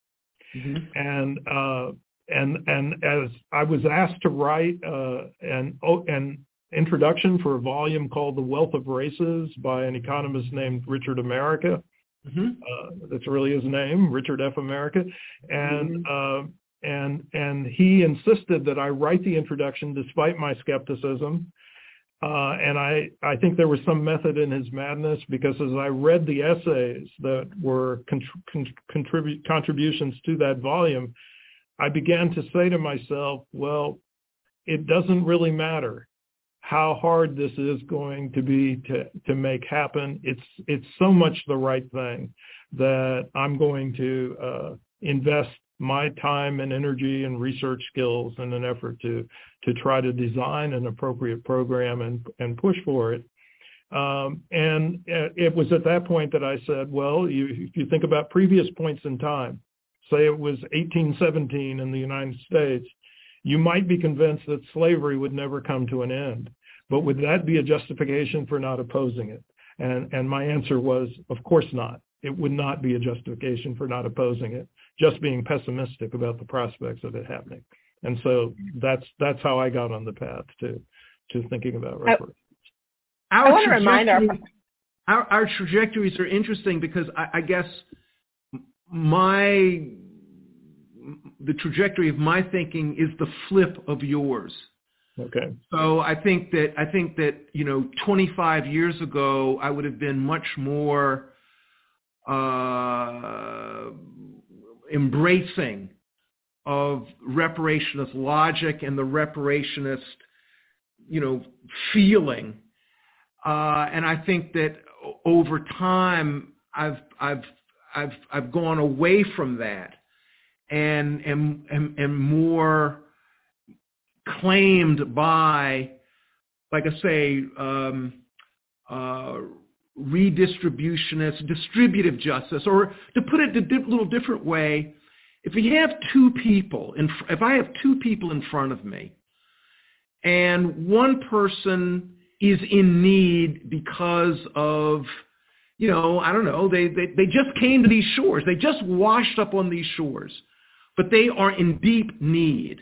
Mm-hmm. And uh, and and as I was asked to write uh, an oh, an introduction for a volume called The Wealth of Races by an economist named Richard America. Mm-hmm. Uh, that's really his name, Richard F. America, and mm-hmm. uh, and and he insisted that I write the introduction despite my skepticism. Uh, and I, I think there was some method in his madness because as I read the essays that were contrib- contributions to that volume, I began to say to myself, well, it doesn't really matter how hard this is going to be to, to make happen. It's, it's so much the right thing that I'm going to uh, invest my time and energy and research skills in an effort to to try to design an appropriate program and and push for it. Um, and uh, it was at that point that I said, well, you, if you think about previous points in time, say it was 1817 in the United States, you might be convinced that slavery would never come to an end. But would that be a justification for not opposing it? And, and my answer was, of course not. It would not be a justification for not opposing it, just being pessimistic about the prospects of it happening. And so that's that's how I got on the path to to thinking about reparations. I, I want to remind our, our our trajectories are interesting because I, I guess my the trajectory of my thinking is the flip of yours. Okay. So I think that I think that you know 25 years ago I would have been much more uh, embracing of reparationist logic and the reparationist you know feeling, uh, and I think that over time I've I've I've I've gone away from that and am am, am more claimed by, like I say, um, uh, redistributionist, distributive justice, or to put it a little different way, if you have two people, in, if I have two people in front of me, and one person is in need because of, you know, I don't know, they, they, they just came to these shores. They just washed up on these shores, but they are in deep need.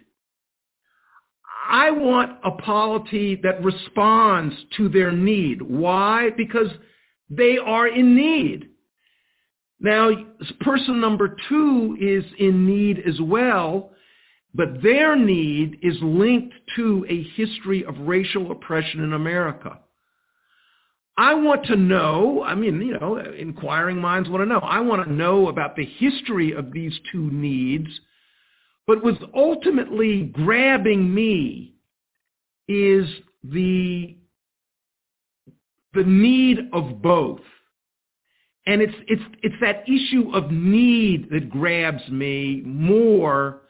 I want a polity that responds to their need. Why? Because they are in need. Now, person number two is in need as well, but their need is linked to a history of racial oppression in America. I want to know, I mean, you know, inquiring minds want to know. I want to know about the history of these two needs but what's ultimately grabbing me is the the need of both. And it's it's it's that issue of need that grabs me more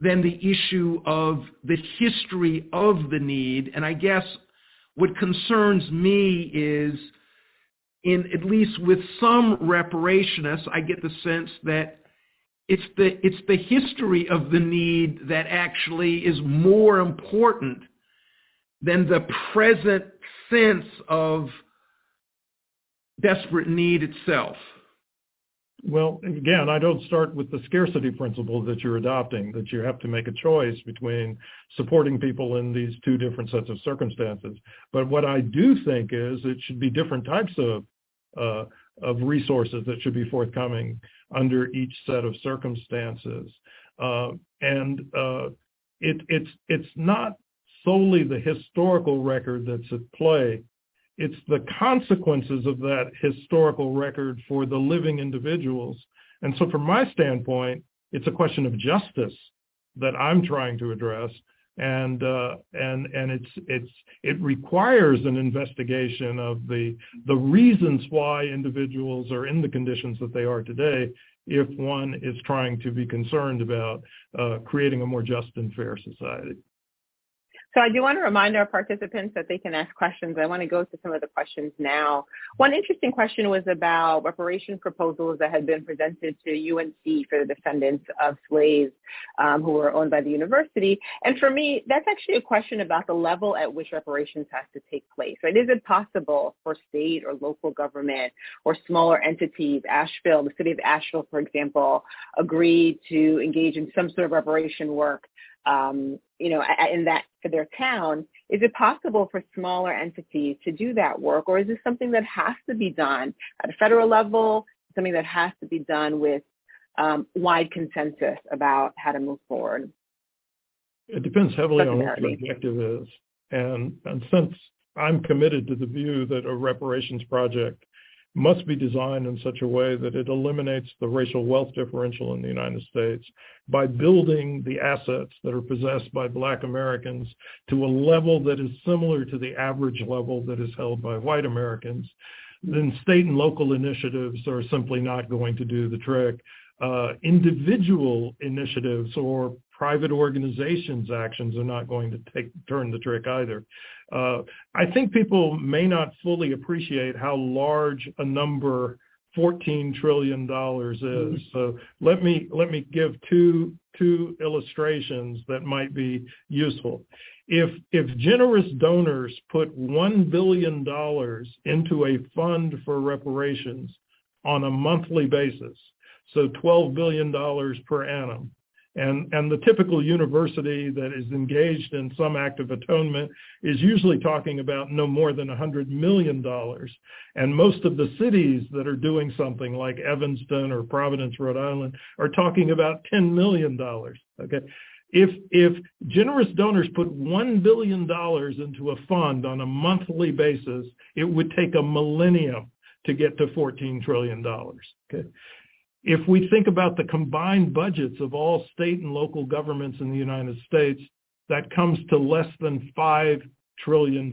than the issue of the history of the need. And I guess what concerns me is in at least with some reparationists, I get the sense that it's the, it's the history of the need that actually is more important than the present sense of desperate need itself. Well, again, I don't start with the scarcity principle that you're adopting, that you have to make a choice between supporting people in these two different sets of circumstances. But what I do think is it should be different types of uh, of resources that should be forthcoming under each set of circumstances. Uh, and uh, it, it's, it's not solely the historical record that's at play. It's the consequences of that historical record for the living individuals. And so from my standpoint, it's a question of justice that I'm trying to address and uh, and and it's it's it requires an investigation of the the reasons why individuals are in the conditions that they are today if one is trying to be concerned about uh, creating a more just and fair society. So I do want to remind our participants that they can ask questions. I want to go to some of the questions now. One interesting question was about reparation proposals that had been presented to UNC for the descendants of slaves um, who were owned by the university. And for me, that's actually a question about the level at which reparations has to take place. Right? Is it possible for state or local government or smaller entities, Asheville, the city of Asheville, for example, agree to engage in some sort of reparation work um, you know, in that for their town, is it possible for smaller entities to do that work, or is this something that has to be done at a federal level? Something that has to be done with um, wide consensus about how to move forward. It depends heavily on what the objective is, and and since I'm committed to the view that a reparations project must be designed in such a way that it eliminates the racial wealth differential in the United States by building the assets that are possessed by black Americans to a level that is similar to the average level that is held by white Americans, then state and local initiatives are simply not going to do the trick. uh, individual initiatives or private organizations' actions are not going to take turn the trick either. Uh, I think people may not fully appreciate how large a number 14 trillion dollars is. Mm-hmm. So let me let me give two two illustrations that might be useful. If if generous donors put 1 billion dollars into a fund for reparations on a monthly basis, so 12 billion dollars per annum, and, and the typical university that is engaged in some act of atonement is usually talking about no more than $100 million. And most of the cities that are doing something like Evanston or Providence, Rhode Island, are talking about $10 million. Okay. If, if generous donors put $1 billion into a fund on a monthly basis, it would take a millennium to get to $14 trillion. Okay. If we think about the combined budgets of all state and local governments in the United States, that comes to less than $5 trillion.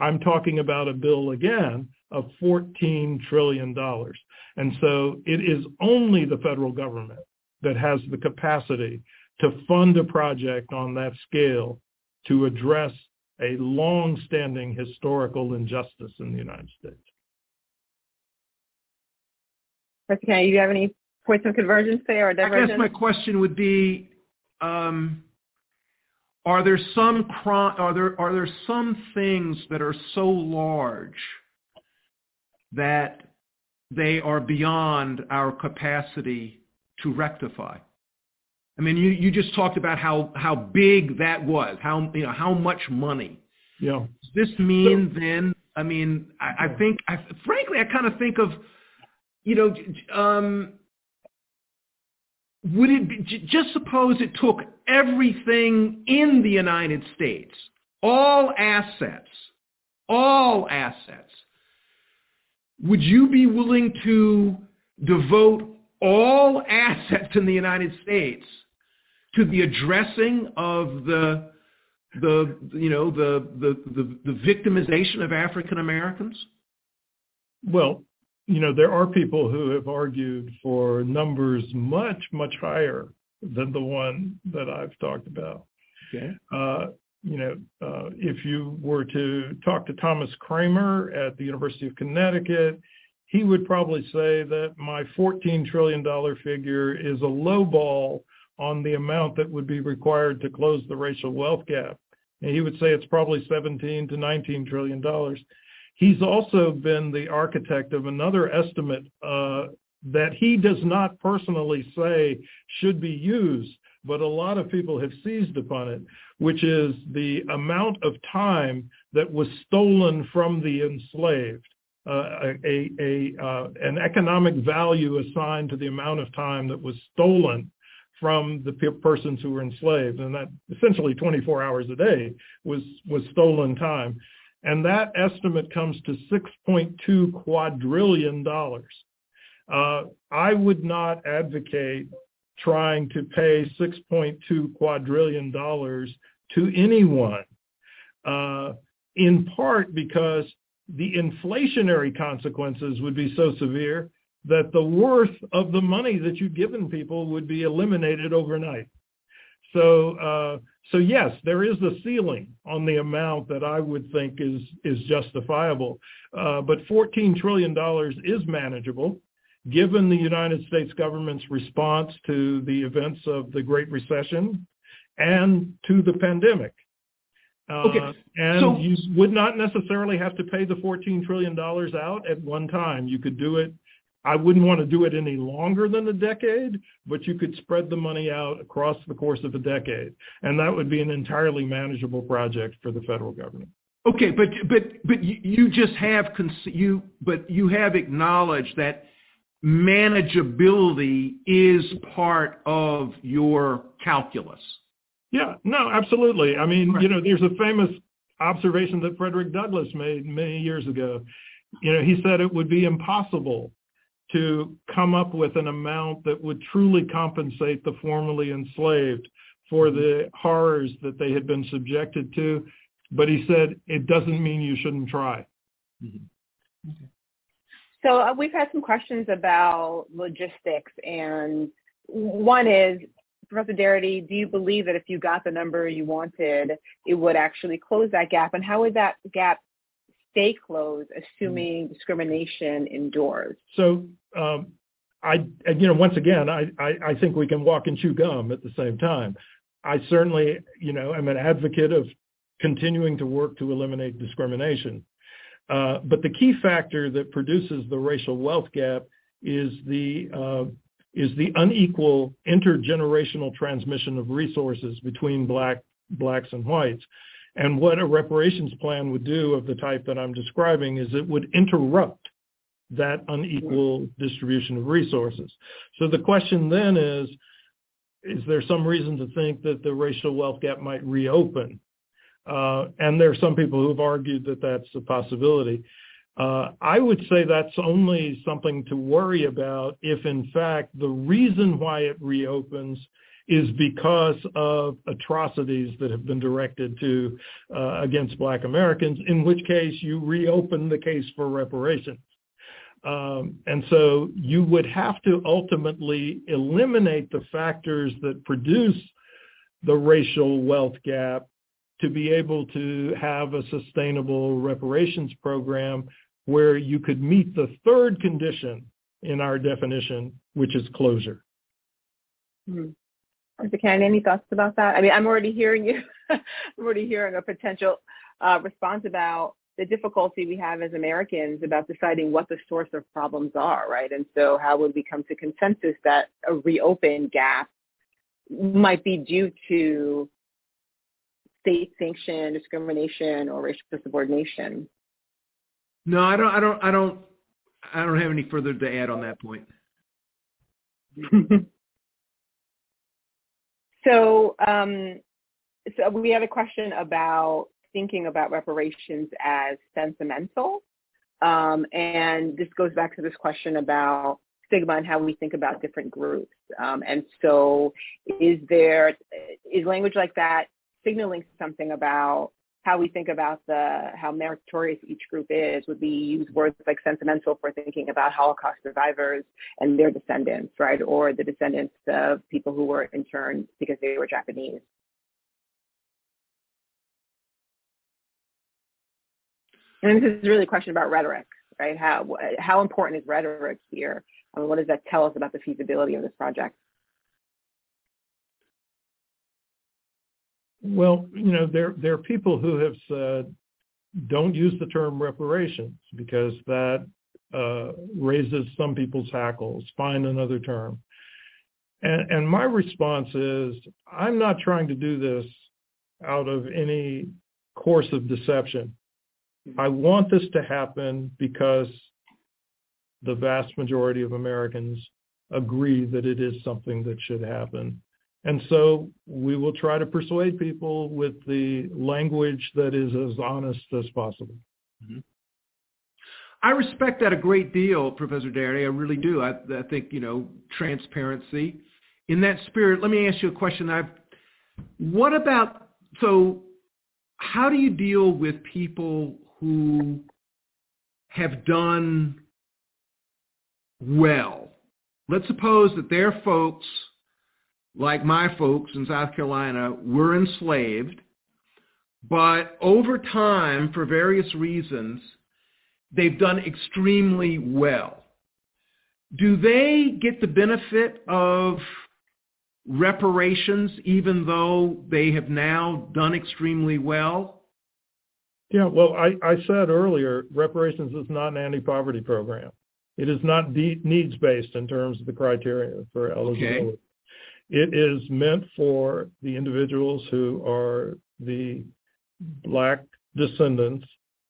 I'm talking about a bill again of $14 trillion. And so it is only the federal government that has the capacity to fund a project on that scale to address a long-standing historical injustice in the United States. Okay, do you have any points of convergence there or divergence? I guess my question would be, um, are there some are there are there some things that are so large that they are beyond our capacity to rectify? I mean, you, you just talked about how, how big that was, how you know how much money. Yeah. Does this mean then? I mean, I, I think, I, frankly, I kind of think of you know, um, would it be, just suppose it took everything in the United States, all assets, all assets, would you be willing to devote all assets in the United States to the addressing of the the you know the the the, the victimization of African Americans? Well, you know, there are people who have argued for numbers much, much higher than the one that I've talked about. Okay. Uh, you know, uh, if you were to talk to Thomas Craemer at the University of Connecticut, he would probably say that my $14 trillion figure is a low ball on the amount that would be required to close the racial wealth gap. And he would say it's probably 17 to 19 trillion dollars. He's also been the architect of another estimate uh, that he does not personally say should be used, but a lot of people have seized upon it, which is the amount of time that was stolen from the enslaved. Uh, a, a uh, an economic value assigned to the amount of time that was stolen from the persons who were enslaved, and that essentially 24 hours a day was was stolen time and that estimate comes to $6.2 quadrillion. Uh, I would not advocate trying to pay $6.2 quadrillion to anyone, uh, in part because the inflationary consequences would be so severe that the worth of the money that you've given people would be eliminated overnight. So, uh, so yes, there is a ceiling on the amount that I would think is is justifiable. Uh, but 14 trillion dollars is manageable, given the United States government's response to the events of the Great Recession and to the pandemic. Uh, okay. And so, you would not necessarily have to pay the $14 trillion out at one time. You could do it I wouldn't want to do it any longer than a decade, but you could spread the money out across the course of a decade. And that would be an entirely manageable project for the federal government. Okay, but but but you just have you but you have acknowledged that manageability is part of your calculus. Yeah, no, absolutely. I mean, right. you know, there's a famous observation that Frederick Douglass made many years ago. You know, he said it would be impossible to come up with an amount that would truly compensate the formerly enslaved for mm-hmm. the horrors that they had been subjected to. But he said, it doesn't mean you shouldn't try. Mm-hmm. Okay. So uh, we've had some questions about logistics, and one is, Professor Darity, do you believe that if you got the number you wanted, it would actually close that gap? And how would that gap stay closed, assuming mm-hmm. discrimination endures? So, um, I, you know, once again, I, I, I think we can walk and chew gum at the same time. I certainly, you know, am an advocate of continuing to work to eliminate discrimination. Uh, but the key factor that produces the racial wealth gap is the uh, is the unequal intergenerational transmission of resources between black blacks and whites. And what a reparations plan would do of the type that I'm describing is it would interrupt that unequal distribution of resources. So the question then is, is there some reason to think that the racial wealth gap might reopen? Uh, and there are some people who've argued that that's a possibility. Uh, I would say that's only something to worry about if, in fact, the reason why it reopens is because of atrocities that have been directed to uh, against Black Americans, in which case you reopen the case for reparations. Um, and so you would have to ultimately eliminate the factors that produce the racial wealth gap to be able to have a sustainable reparations program where you could meet the third condition in our definition, which is closure. Mm-hmm. Mr. Kennedy, any thoughts about that? I mean, I'm already hearing you. I'm already hearing a potential uh, response about the difficulty we have as Americans about deciding what the source of problems are, right? And so how would we come to consensus that a reopened gap might be due to state sanctioned discrimination or racial subordination? No, I don't I don't I don't I don't have any further to add on that point. so um, so we had a question about thinking about reparations as sentimental. Um, and this goes back to this question about stigma and how we think about different groups. Um, and so is there, is language like that signaling something about how we think about the, how meritorious each group is? Would we use words like sentimental for thinking about Holocaust survivors and their descendants, right? Or the descendants of people who were interned because they were Japanese? And this is really a question about rhetoric, right? How how important is rhetoric here? I mean, what does that tell us about the feasibility of this project? Well, you know, there there are people who have said don't use the term reparations because that uh, raises some people's hackles. Find another term. And, and my response is, I'm not trying to do this out of any course of deception. I want this to happen because the vast majority of Americans agree that it is something that should happen. And so we will try to persuade people with the language that is as honest as possible. Mm-hmm. I respect that a great deal, Professor Darity. I really do. I, I, think, you know, transparency. In that spirit, let me ask you a question. I've, what about, so how do you deal with people who have done well. Let's suppose that their folks, like my folks in South Carolina, were enslaved, but over time, for various reasons, they've done extremely well. Do they get the benefit of reparations even though they have now done extremely well? Yeah, well, I, I said earlier, reparations is not an anti-poverty program. It is not de- needs-based in terms of the criteria for eligibility. Okay. It is meant for the individuals who are the black descendants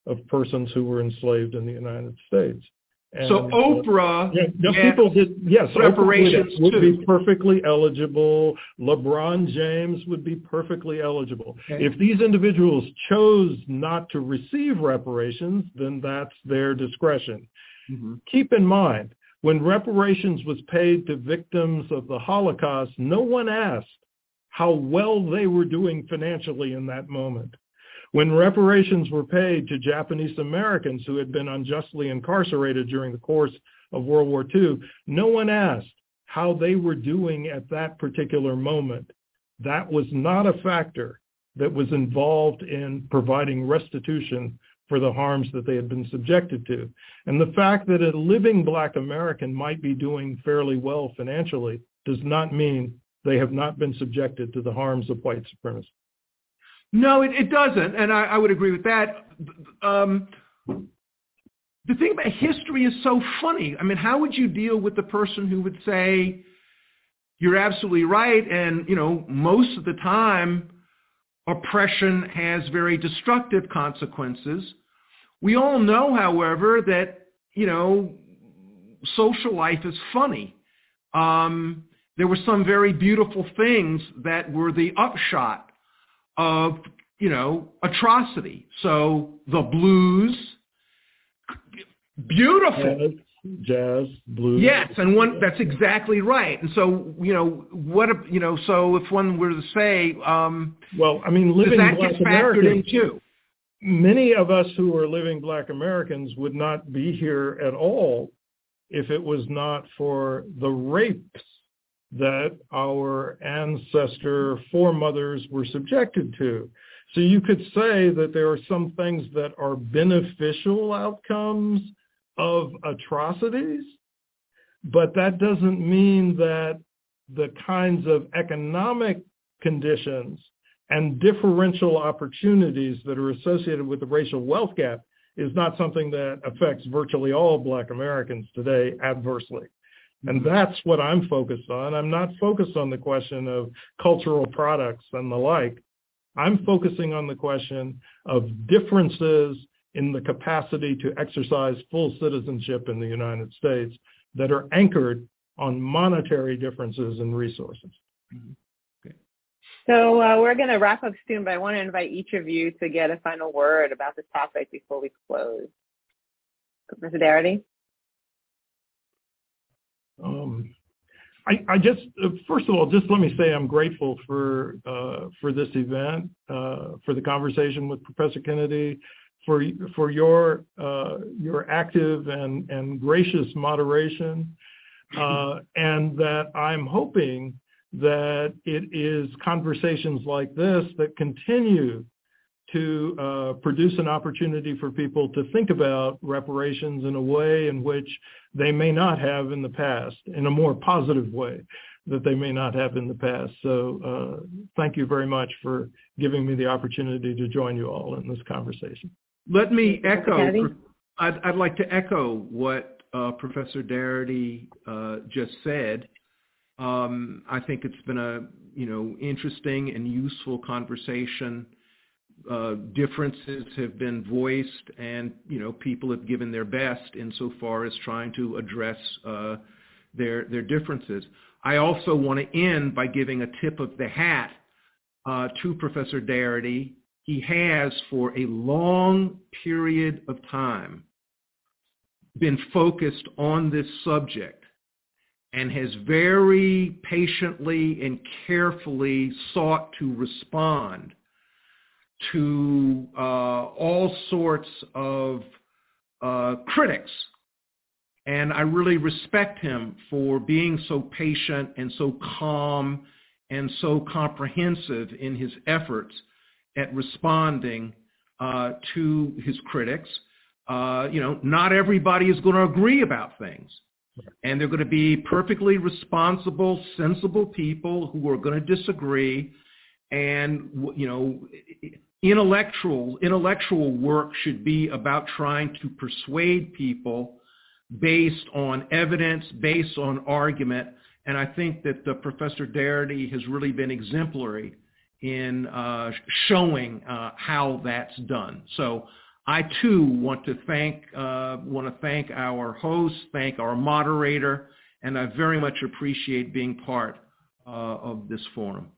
of persons who were enslaved in the United States. And, so uh, Oprah, yeah, people did yes, reparations would, would be perfectly eligible. LeBron James would be perfectly eligible. Okay. If these individuals chose not to receive reparations, then that's their discretion. Mm-hmm. Keep in mind, when reparations was paid to victims of the Holocaust, no one asked how well they were doing financially in that moment. When reparations were paid to Japanese Americans who had been unjustly incarcerated during the course of World War II, no one asked how they were doing at that particular moment. That was not a factor that was involved in providing restitution for the harms that they had been subjected to. And the fact that a living black American might be doing fairly well financially does not mean they have not been subjected to the harms of white supremacy. No, it, it doesn't, and I, I, would agree with that. Um, the thing about history is so funny. I mean, how would you deal with the person who would say, "You're absolutely right," and you know, most of the time, oppression has very destructive consequences. We all know, however, that you know, social life is funny. Um, there were some very beautiful things that were the upshot of, you know, atrocity. So the blues, beautiful. Jazz, jazz blues. Yes, and one that's exactly right. And so, you know, what a, you know, so if one were to say, um, well, I mean, living that black get factored Americans, in too? Many of us who are living black Americans would not be here at all if it was not for the rapes that our ancestor foremothers were subjected to. So you could say that there are some things that are beneficial outcomes of atrocities, but that doesn't mean that the kinds of economic conditions and differential opportunities that are associated with the racial wealth gap is not something that affects virtually all black Americans today adversely. And that's what I'm focused on. I'm not focused on the question of cultural products and the like. I'm focusing on the question of differences in the capacity to exercise full citizenship in the United States that are anchored on monetary differences in resources. Mm-hmm. So uh, we're going to wrap up soon, but I want to invite each of you to get a final word about this topic before we close. Professor Darity? Um, I, I, just, uh, first of all, just let me say I'm grateful for uh, for this event, uh, for the conversation with Professor Kennedy, for for your uh, your active and and gracious moderation, uh, and that I'm hoping that it is conversations like this that continue to uh, produce an opportunity for people to think about reparations in a way in which they may not have in the past, in a more positive way that they may not have in the past. So uh, thank you very much for giving me the opportunity to join you all in this conversation. Let me echo, I'd, I'd like to echo what uh, Professor Darity uh, just said. Um, I think it's been a you know interesting and useful conversation. Uh, differences have been voiced, and you know people have given their best insofar as trying to address uh, their their differences. I also want to end by giving a tip of the hat uh, to Professor Darity. He has, for a long period of time, been focused on this subject and has very patiently and carefully sought to respond to uh, all sorts of uh, critics. And I really respect him for being so patient and so calm and so comprehensive in his efforts at responding uh, to his critics. Uh, you know, not everybody is going to agree about things. And they're going to be perfectly responsible, sensible people who are going to disagree. And, you know, intellectual, intellectual work should be about trying to persuade people based on evidence, based on argument. And I think that the Professor Darity has really been exemplary in uh, showing uh, how that's done. So I too want to thank uh, want to thank our host, thank our moderator, and I very much appreciate being part uh, of this forum.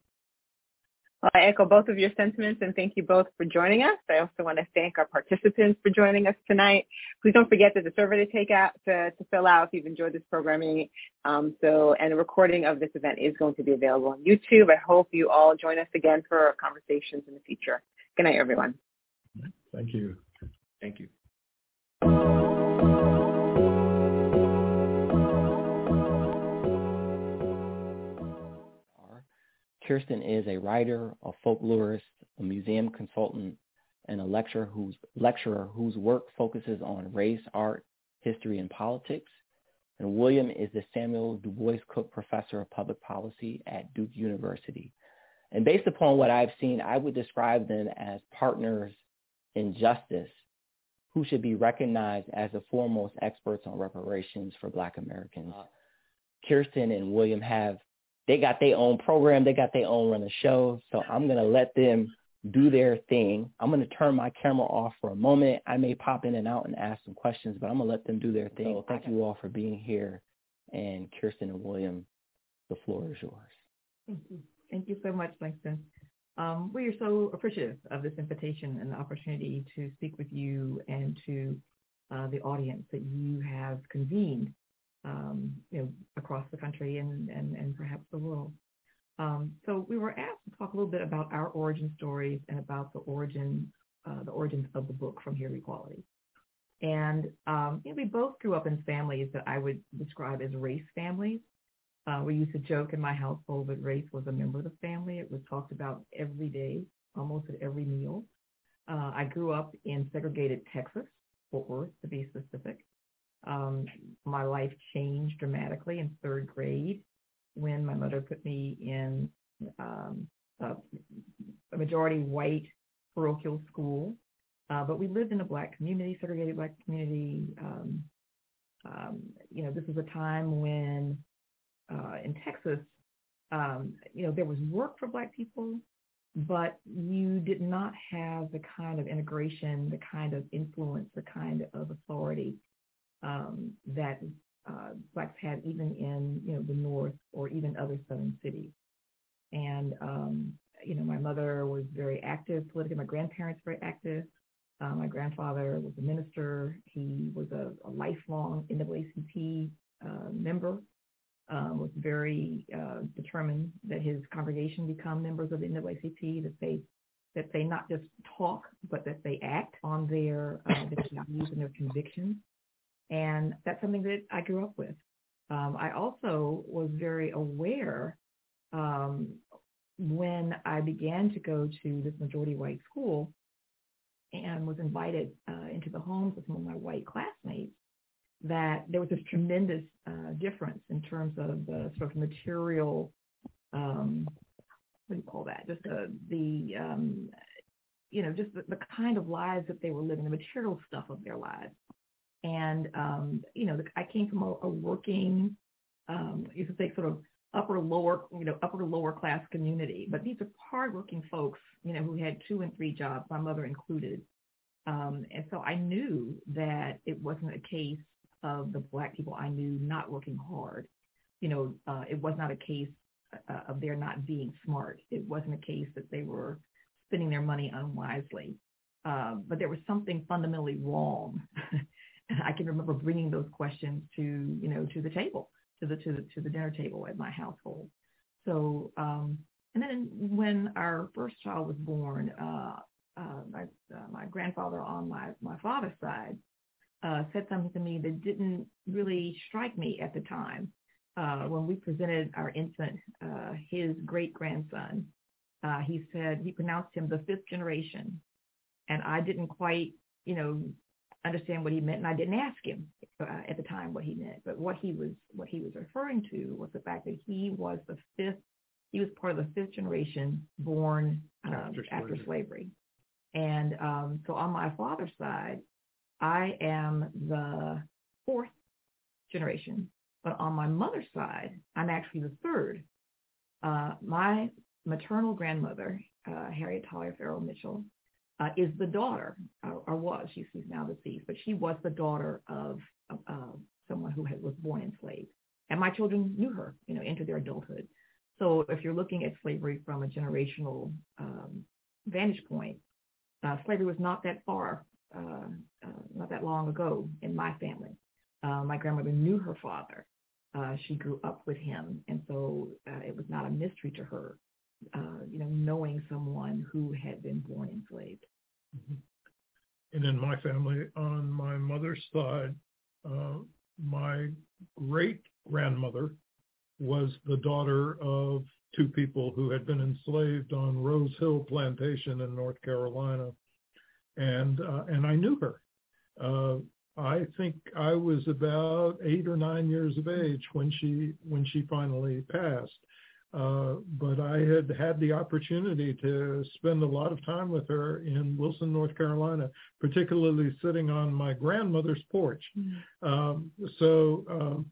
Well, I echo both of your sentiments and thank you both for joining us. I also want to thank our participants for joining us tonight. Please don't forget there's a survey to take out to, to fill out if you've enjoyed this programming. Um, so, and a recording of this event is going to be available on YouTube. I hope you all join us again for our conversations in the future. Good night, everyone. Thank you. Thank you. Kirsten is a writer, a folklorist, a museum consultant, and a lecturer whose, lecturer whose work focuses on race, art, history, and politics. And William is the Samuel Du Bois Cook Professor of Public Policy at Duke University. And based upon what I've seen, I would describe them as partners in justice who should be recognized as the foremost experts on reparations for Black Americans. Uh, Kirsten and William have, they got their own program, they got their own run of show, so I'm going to let them do their thing. I'm going to turn my camera off for a moment. I may pop in and out and ask some questions, but I'm going to let them do their thing. So thank you all for being here. And Kirsten and William, the floor is yours. Thank you. Thank you so much, Langston. Um, we are so appreciative of this invitation and the opportunity to speak with you and to uh, the audience that you have convened, um, you know, across the country and, and, and perhaps the world. Um, so we were asked to talk a little bit about our origin stories and about the origin, uh, the origins of the book From Here Equality. And um, you know, we both grew up in families that I would describe as race families. Uh, we used to joke in my household that race was a member of the family. It was talked about every day, almost at every meal. Uh, I grew up in segregated Texas, Fort Worth to be specific. Um, my life changed dramatically in third grade when my mother put me in um, a, a, majority white parochial school. Uh, but we lived in a black community, segregated black community. Um, um, you know, this was a time when uh, in Texas, um, you know, there was work for black people, but you did not have the kind of integration, the kind of influence, the kind of authority um, that uh, blacks had even in you know the north or even other southern cities. And um, you know, my mother was very active politically. My grandparents were very active. Uh, my grandfather was a minister. He was a, a lifelong NAACP uh, member. Um, was very uh, determined that his congregation become members of the NAACP. That they that they not just talk, but that they act on their, uh, values and their convictions. And that's something that I grew up with. Um, I also was very aware um, when I began to go to this majority white school and was invited uh, into the homes of some of my white classmates that there was this tremendous uh, difference in terms of the sort of material, um, what do you call that? Just the, um, you know, just the, the kind of lives that they were living, the material stuff of their lives. And, um, you know, I came from a, a working, um, you could say sort of upper lower, you know, upper lower class community. But these are hardworking folks, you know, who had two and three jobs, my mother included. Um, and so I knew that it wasn't a case of the black people I knew not working hard. You know, uh, it was not a case uh, of their not being smart. It wasn't a case that they were spending their money unwisely. Uh, but there was something fundamentally wrong I can remember bringing those questions to, you know, to the table, to the to the to the dinner table at my household. So, um, and then when our first child was born, uh, uh, my uh, my grandfather on my my father's side uh, said something to me that didn't really strike me at the time. Uh, when we presented our infant, uh, his great grandson, uh, he said he pronounced him the fifth generation, and I didn't quite, you know, understand what he meant, and I didn't ask him uh, at the time what he meant. But what he was what he was referring to was the fact that he was the fifth. He was part of the fifth generation born um, after, slavery. after, slavery. And um, so on my father's side, I am the fourth generation. But on my mother's side, I'm actually the third. Uh, my maternal grandmother, uh, Harriet Talia Farrell Mitchell, uh, is the daughter, or, or was, she's, she's now deceased, but she was the daughter of uh, someone who had, was born enslaved. And my children knew her, you know, into their adulthood. So if you're looking at slavery from a generational um, vantage point, uh, slavery was not that far, uh, uh, not that long ago in my family. Uh, my grandmother knew her father. she grew up with him, and so it was not a mystery to her uh, you know, knowing someone who had been born enslaved. Mm-hmm. and in my family, on my mother's side, uh, my great grandmother was the daughter of two people who had been enslaved on Rose Hill Plantation in North Carolina, and uh, and I knew her. Uh, I think I was about eight or nine years of age when she when she finally passed. Uh, but I had had the opportunity to spend a lot of time with her in Wilson, North Carolina, particularly sitting on my grandmother's porch. Mm-hmm. Um, so um,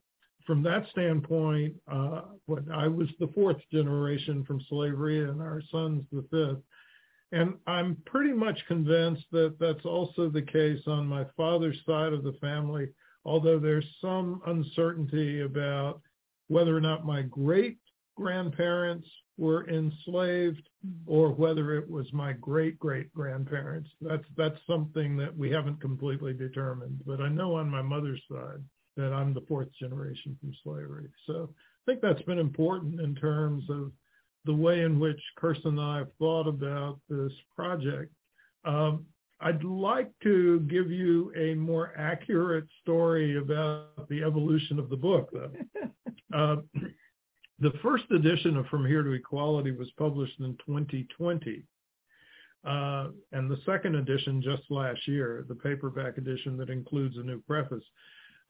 from that standpoint, uh, what I was the fourth generation from slavery, and our son's the fifth. And I'm pretty much convinced that that's also the case on my father's side of the family, although there's some uncertainty about whether or not my great grandparents were enslaved or whether it was my great great grandparents. That's that's something that we haven't completely determined. But I know on my mother's side that I'm the fourth generation from slavery. So I think that's been important in terms of the way in which Kirsten and I have thought about this project. Um, I'd like to give you a more accurate story about the evolution of the book, though. uh, the first edition of From Here to Equality was published in 2020. Uh, and the second edition just last year, the paperback edition that includes a new preface.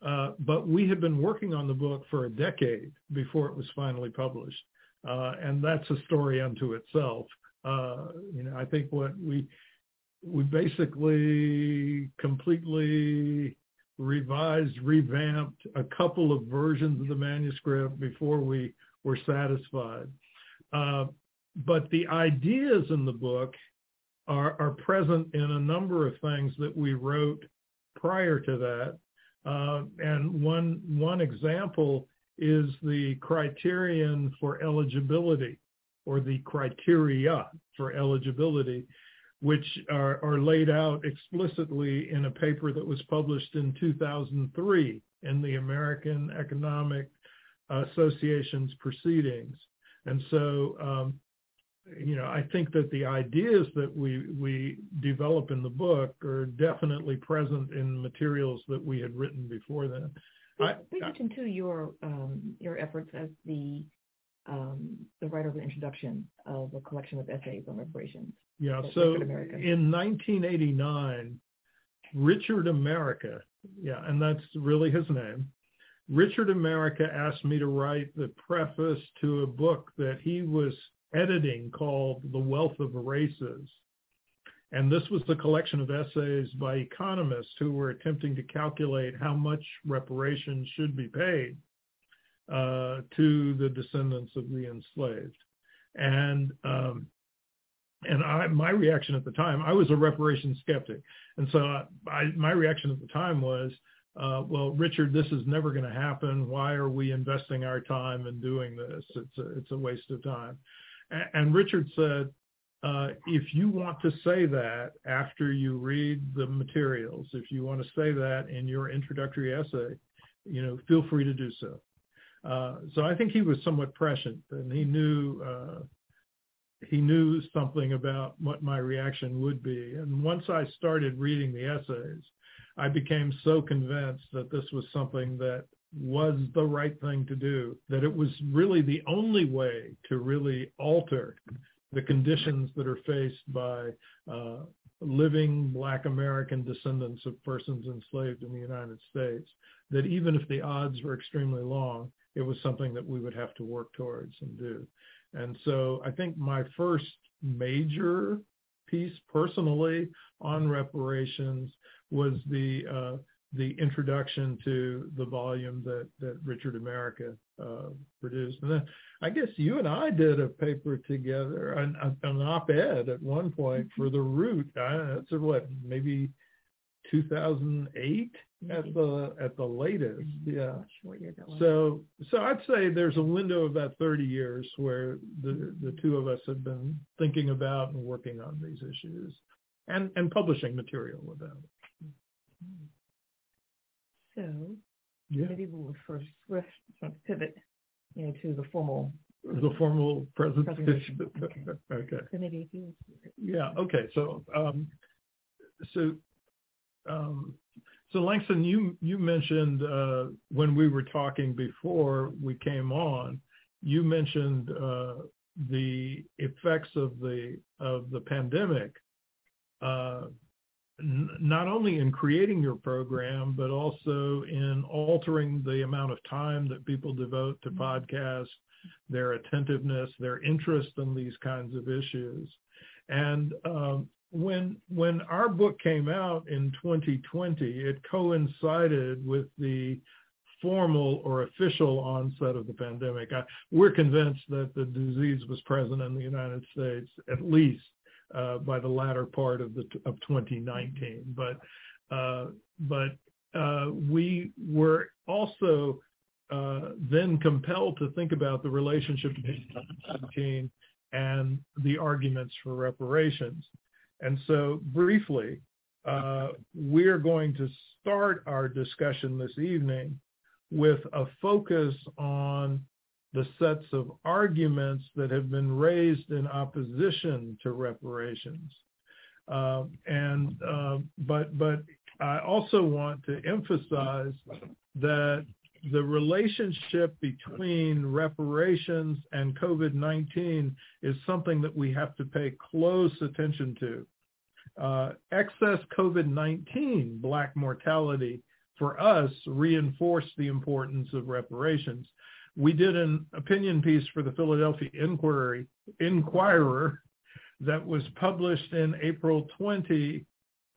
Uh, but we had been working on the book for a decade before it was finally published. Uh, and that's a story unto itself. Uh, you know, I think what we we basically completely revised, revamped a couple of versions of the manuscript before we were satisfied. Uh, but the ideas in the book are, are present in a number of things that we wrote prior to that. Uh, and one one example is the criterion for eligibility or the criteria for eligibility, which are, are, laid out explicitly in a paper that was published in 2003 in the American Economic Association's proceedings. And so, um, you know, I think that the ideas that we we develop in the book are definitely present in materials that we had written before then. Pay attention to your um, your efforts as the um, the writer of the introduction of a collection of essays on reparations. Yeah. So in 1989, Richard America, yeah, and that's really his name. Richard America asked me to write the preface to a book that he was editing called The Wealth of Races. And this was the collection of essays by economists who were attempting to calculate how much reparations should be paid uh, to the descendants of the enslaved. And um, and I, my reaction at the time, I was a reparation skeptic, and so I, I, my reaction at the time was, uh, well, Richard, this is never going to happen. Why are we investing our time in doing this? It's a, it's a waste of time. And, and Richard said, uh, if you want to say that after you read the materials, if you want to say that in your introductory essay, you know, feel free to do so. Uh, so I think he was somewhat prescient, and he knew uh, he knew something about what my reaction would be. And once I started reading the essays, I became so convinced that this was something that was the right thing to do, that it was really the only way to really alter the conditions that are faced by uh, living black American descendants of persons enslaved in the United States, that even if the odds were extremely long, it was something that we would have to work towards and do. And so I think my first major piece personally on reparations was the uh, the introduction to the volume that, that Richard America uh, produced. And then I guess you and I did a paper together, an, an op-ed at one point mm-hmm. for the Root. I, that's what, maybe 2008 at the at the latest. Yeah. So so I'd say there's a window of about 30 years where the the two of us have been thinking about and working on these issues and and publishing material about it. So yeah. maybe we'll first, first pivot, you know, to the formal the formal presentation. Okay. okay. So maybe if you. Yeah. Okay. So um, so um, so Langston, you you mentioned uh, when we were talking before we came on, you mentioned uh, the effects of the of the pandemic, uh, n- not only in creating your program, but also in altering the amount of time that people devote to podcasts, their attentiveness, their interest in these kinds of issues. And um, when when our book came out in 2020, it coincided with the formal or official onset of the pandemic. I, we're convinced that the disease was present in the United States at least uh, by the latter part of the of 2019. But uh, but uh, we were also uh, then compelled to think about the relationship between 2019 and the arguments for reparations. And so briefly, uh, we're going to start our discussion this evening with a focus on the sets of arguments that have been raised in opposition to reparations. Uh, and uh, but but I also want to emphasize that the relationship between reparations and COVID-19 is something that we have to pay close attention to. Uh, excess COVID-19 black mortality for us reinforced the importance of reparations. We did an opinion piece for the Philadelphia Inquiry, Inquirer that was published in April 20,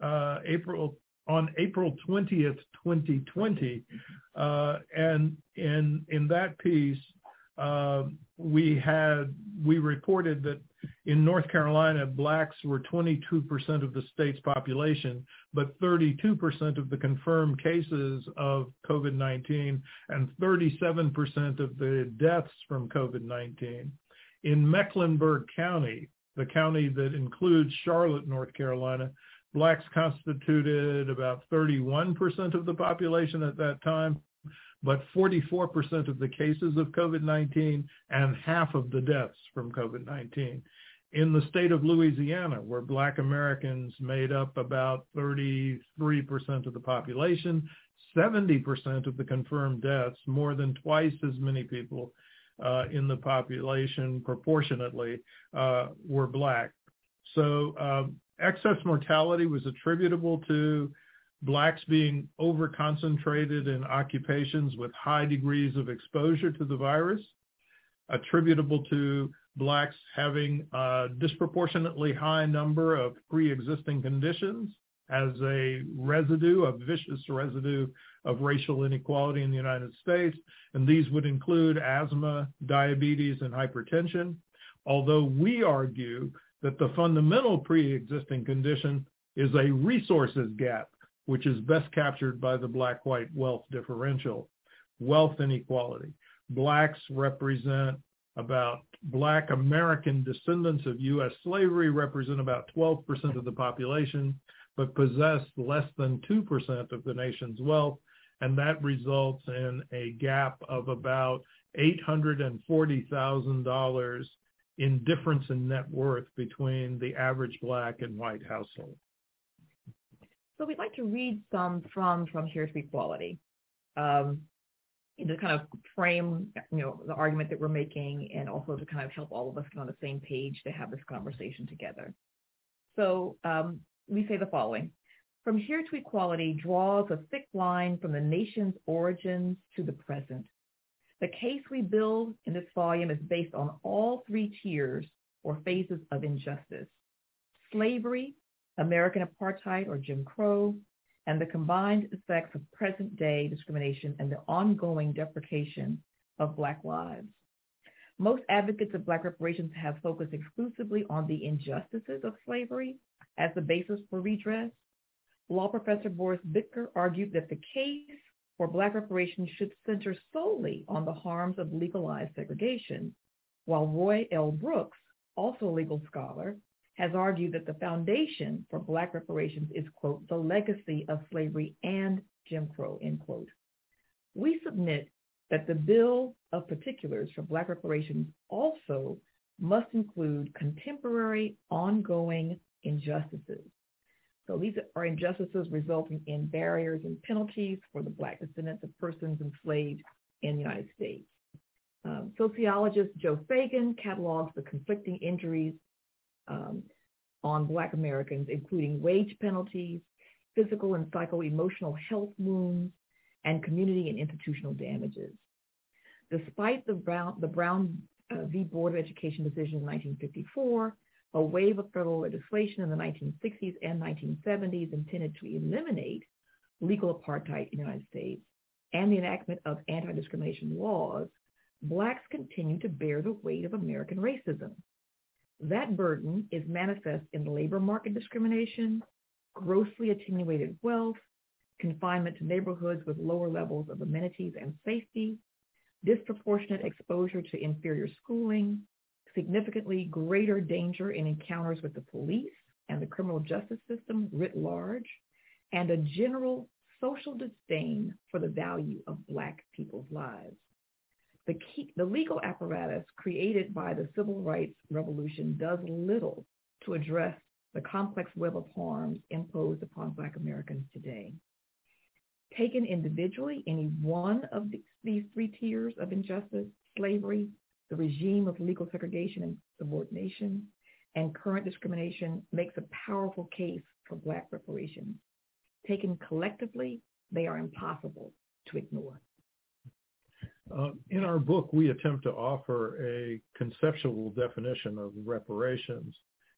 uh, April on April 20th, 2020. Uh, and in, in that piece, uh, we had, we reported that in North Carolina, blacks were 22% of the state's population, but 32% of the confirmed cases of COVID-19 and 37% of the deaths from COVID-19. In Mecklenburg County, the county that includes Charlotte, North Carolina, blacks constituted about 31% of the population at that time, but 44% of the cases of COVID-19 and half of the deaths from COVID-19. In the state of Louisiana, where black Americans made up about 33% of the population, 70% of the confirmed deaths, more than twice as many people uh, in the population proportionately uh, were black. So um, excess mortality was attributable to blacks being over-concentrated in occupations with high degrees of exposure to the virus, attributable to blacks having a disproportionately high number of pre-existing conditions as a residue, a vicious residue of racial inequality in the United States. And these would include asthma, diabetes, and hypertension. Although we argue that the fundamental pre-existing condition is a resources gap, which is best captured by the black-white wealth differential, wealth inequality. Blacks represent about black American descendants of U.S. slavery represent about 12% of the population, but possess less than 2% of the nation's wealth. And that results in a gap of about $840,000 in difference in net worth between the average black and white household. So we'd like to read some from from Here to Equality. Um, to kind of frame, you know, the argument that we're making and also to kind of help all of us get on the same page to have this conversation together. So um, we say the following. From here to equality draws a thick line from the nation's origins to the present, the case we build in this volume is based on all three tiers or phases of injustice. Slavery, American apartheid or Jim Crow, and the combined effects of present-day discrimination and the ongoing deprecation of Black lives. Most advocates of Black reparations have focused exclusively on the injustices of slavery as the basis for redress. Law professor Boris Bittker argued that the case for Black reparations should center solely on the harms of legalized segregation, while Roy L. Brooks, also a legal scholar, has argued that the foundation for Black reparations is, quote, the legacy of slavery and Jim Crow, end quote. We submit that the bill of particulars for Black reparations also must include contemporary ongoing injustices. So these are injustices resulting in barriers and penalties for the Black descendants of persons enslaved in the United States. Um, sociologist Joe Feagin catalogs the conflicting injuries um, on Black Americans, including wage penalties, physical and psycho-emotional health wounds, and community and institutional damages. Despite the Brown, the Brown uh, v. Board of Education decision in 1954, a wave of federal legislation in the 1960s and 1970s intended to eliminate legal apartheid in the United States and the enactment of anti-discrimination laws, blacks continue to bear the weight of American racism. That burden is manifest in labor market discrimination, grossly attenuated wealth, confinement to neighborhoods with lower levels of amenities and safety, disproportionate exposure to inferior schooling, significantly greater danger in encounters with the police and the criminal justice system writ large, and a general social disdain for the value of Black people's lives. The, key, the legal apparatus created by the civil rights revolution does little to address the complex web of harms imposed upon Black Americans today. Taken individually, any one of these three tiers of injustice, slavery, the regime of legal segregation and subordination, and current discrimination makes a powerful case for Black reparations. Taken collectively, they are impossible to ignore. Uh, in our book, we attempt to offer a conceptual definition of reparations,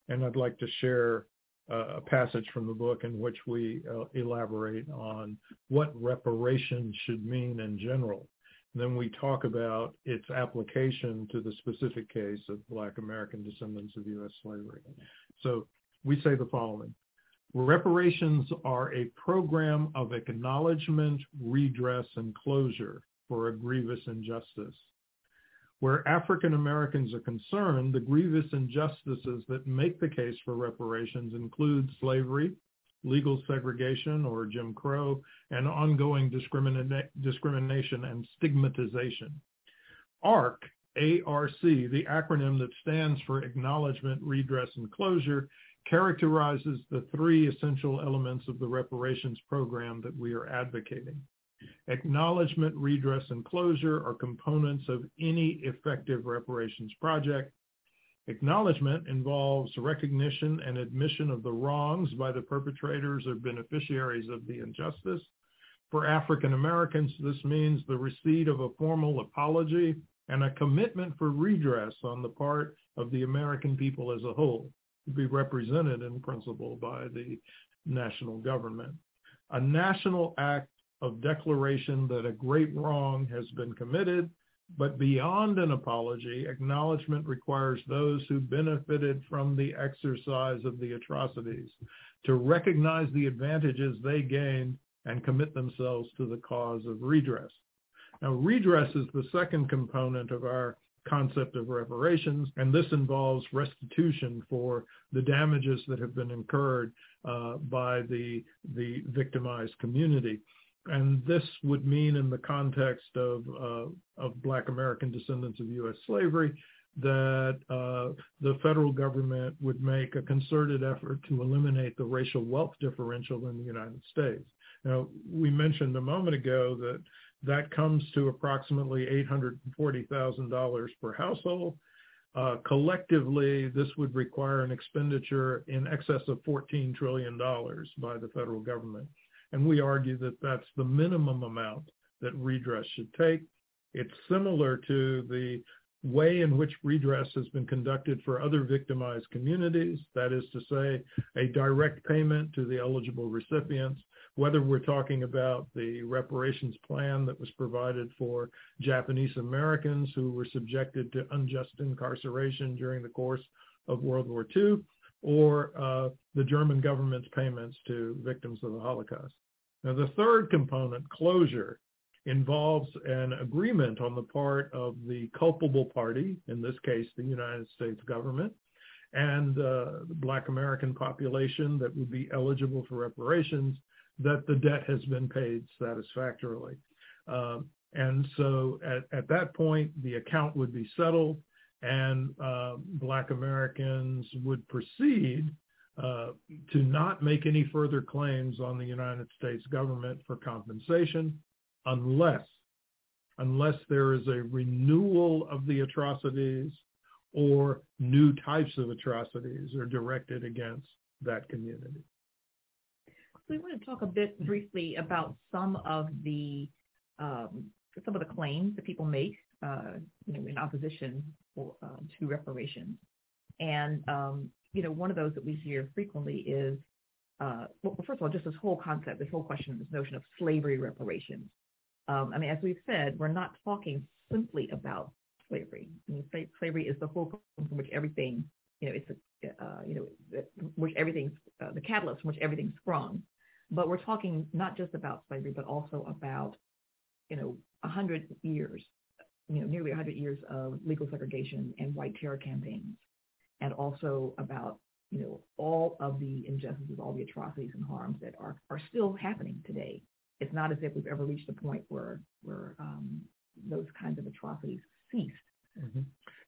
and I'd like to share uh, a passage from the book in which we uh, elaborate on what reparations should mean in general. Then we talk about its application to the specific case of Black American descendants of U.S. slavery. So we say the following. Reparations are a program of acknowledgement, redress, and closure for a grievous injustice. Where African Americans are concerned, the grievous injustices that make the case for reparations include slavery, legal segregation or Jim Crow, and ongoing discrimina- discrimination and stigmatization. ARC, ARC, the acronym that stands for Acknowledgement, Redress, and Closure, characterizes the three essential elements of the reparations program that we are advocating. Acknowledgement, redress, and closure are components of any effective reparations project Acknowledgement involves recognition and admission of the wrongs by the perpetrators or beneficiaries of the injustice. For African Americans, this means the receipt of a formal apology and a commitment for redress on the part of the American people as a whole, to be represented in principle by the national government. A national act of declaration that a great wrong has been committed but beyond an apology, acknowledgement requires those who benefited from the exercise of the atrocities to recognize the advantages they gained and commit themselves to the cause of redress. Now, redress is the second component of our concept of reparations, and this involves restitution for the damages that have been incurred uh, by the, the victimized community and this would mean in the context of uh, of Black American descendants of U.S. slavery that uh, the federal government would make a concerted effort to eliminate the racial wealth differential in the United States. Now, we mentioned a moment ago that that comes to approximately $840,000 per household. Uh, collectively, this would require an expenditure in excess of $14 trillion by the federal government. And we argue that that's the minimum amount that redress should take. It's similar to the way in which redress has been conducted for other victimized communities, that is to say, a direct payment to the eligible recipients, whether we're talking about the reparations plan that was provided for Japanese Americans who were subjected to unjust incarceration during the course of World War II, or uh, the German government's payments to victims of the Holocaust. Now, the third component, closure, involves an agreement on the part of the culpable party, in this case, the United States government, and uh, the Black American population that would be eligible for reparations, that the debt has been paid satisfactorily. Uh, and so at, at, that point, the account would be settled and uh, Black Americans would proceed uh, to not make any further claims on the United States government for compensation unless unless there is a renewal of the atrocities or new types of atrocities are directed against that community. We want to talk a bit briefly about some of the um, some of the claims that people make, uh, you know, in opposition for, uh, to reparations. And um, you know, one of those that we hear frequently is, uh, well, first of all, just this whole concept, this whole question, this notion of slavery reparations. Um, I mean, as we've said, we're not talking simply about slavery. I mean, slavery is the whole from which everything, you know, it's a, uh, you know, which everything's uh, the catalyst from which everything sprung. But we're talking not just about slavery, but also about, you know, a hundred years, you know, nearly a hundred years of legal segregation and white terror campaigns, and also about, you know, all of the injustices, all the atrocities and harms that are are still happening today. It's not as if we've ever reached a point where where um, those kinds of atrocities ceased. Mm-hmm.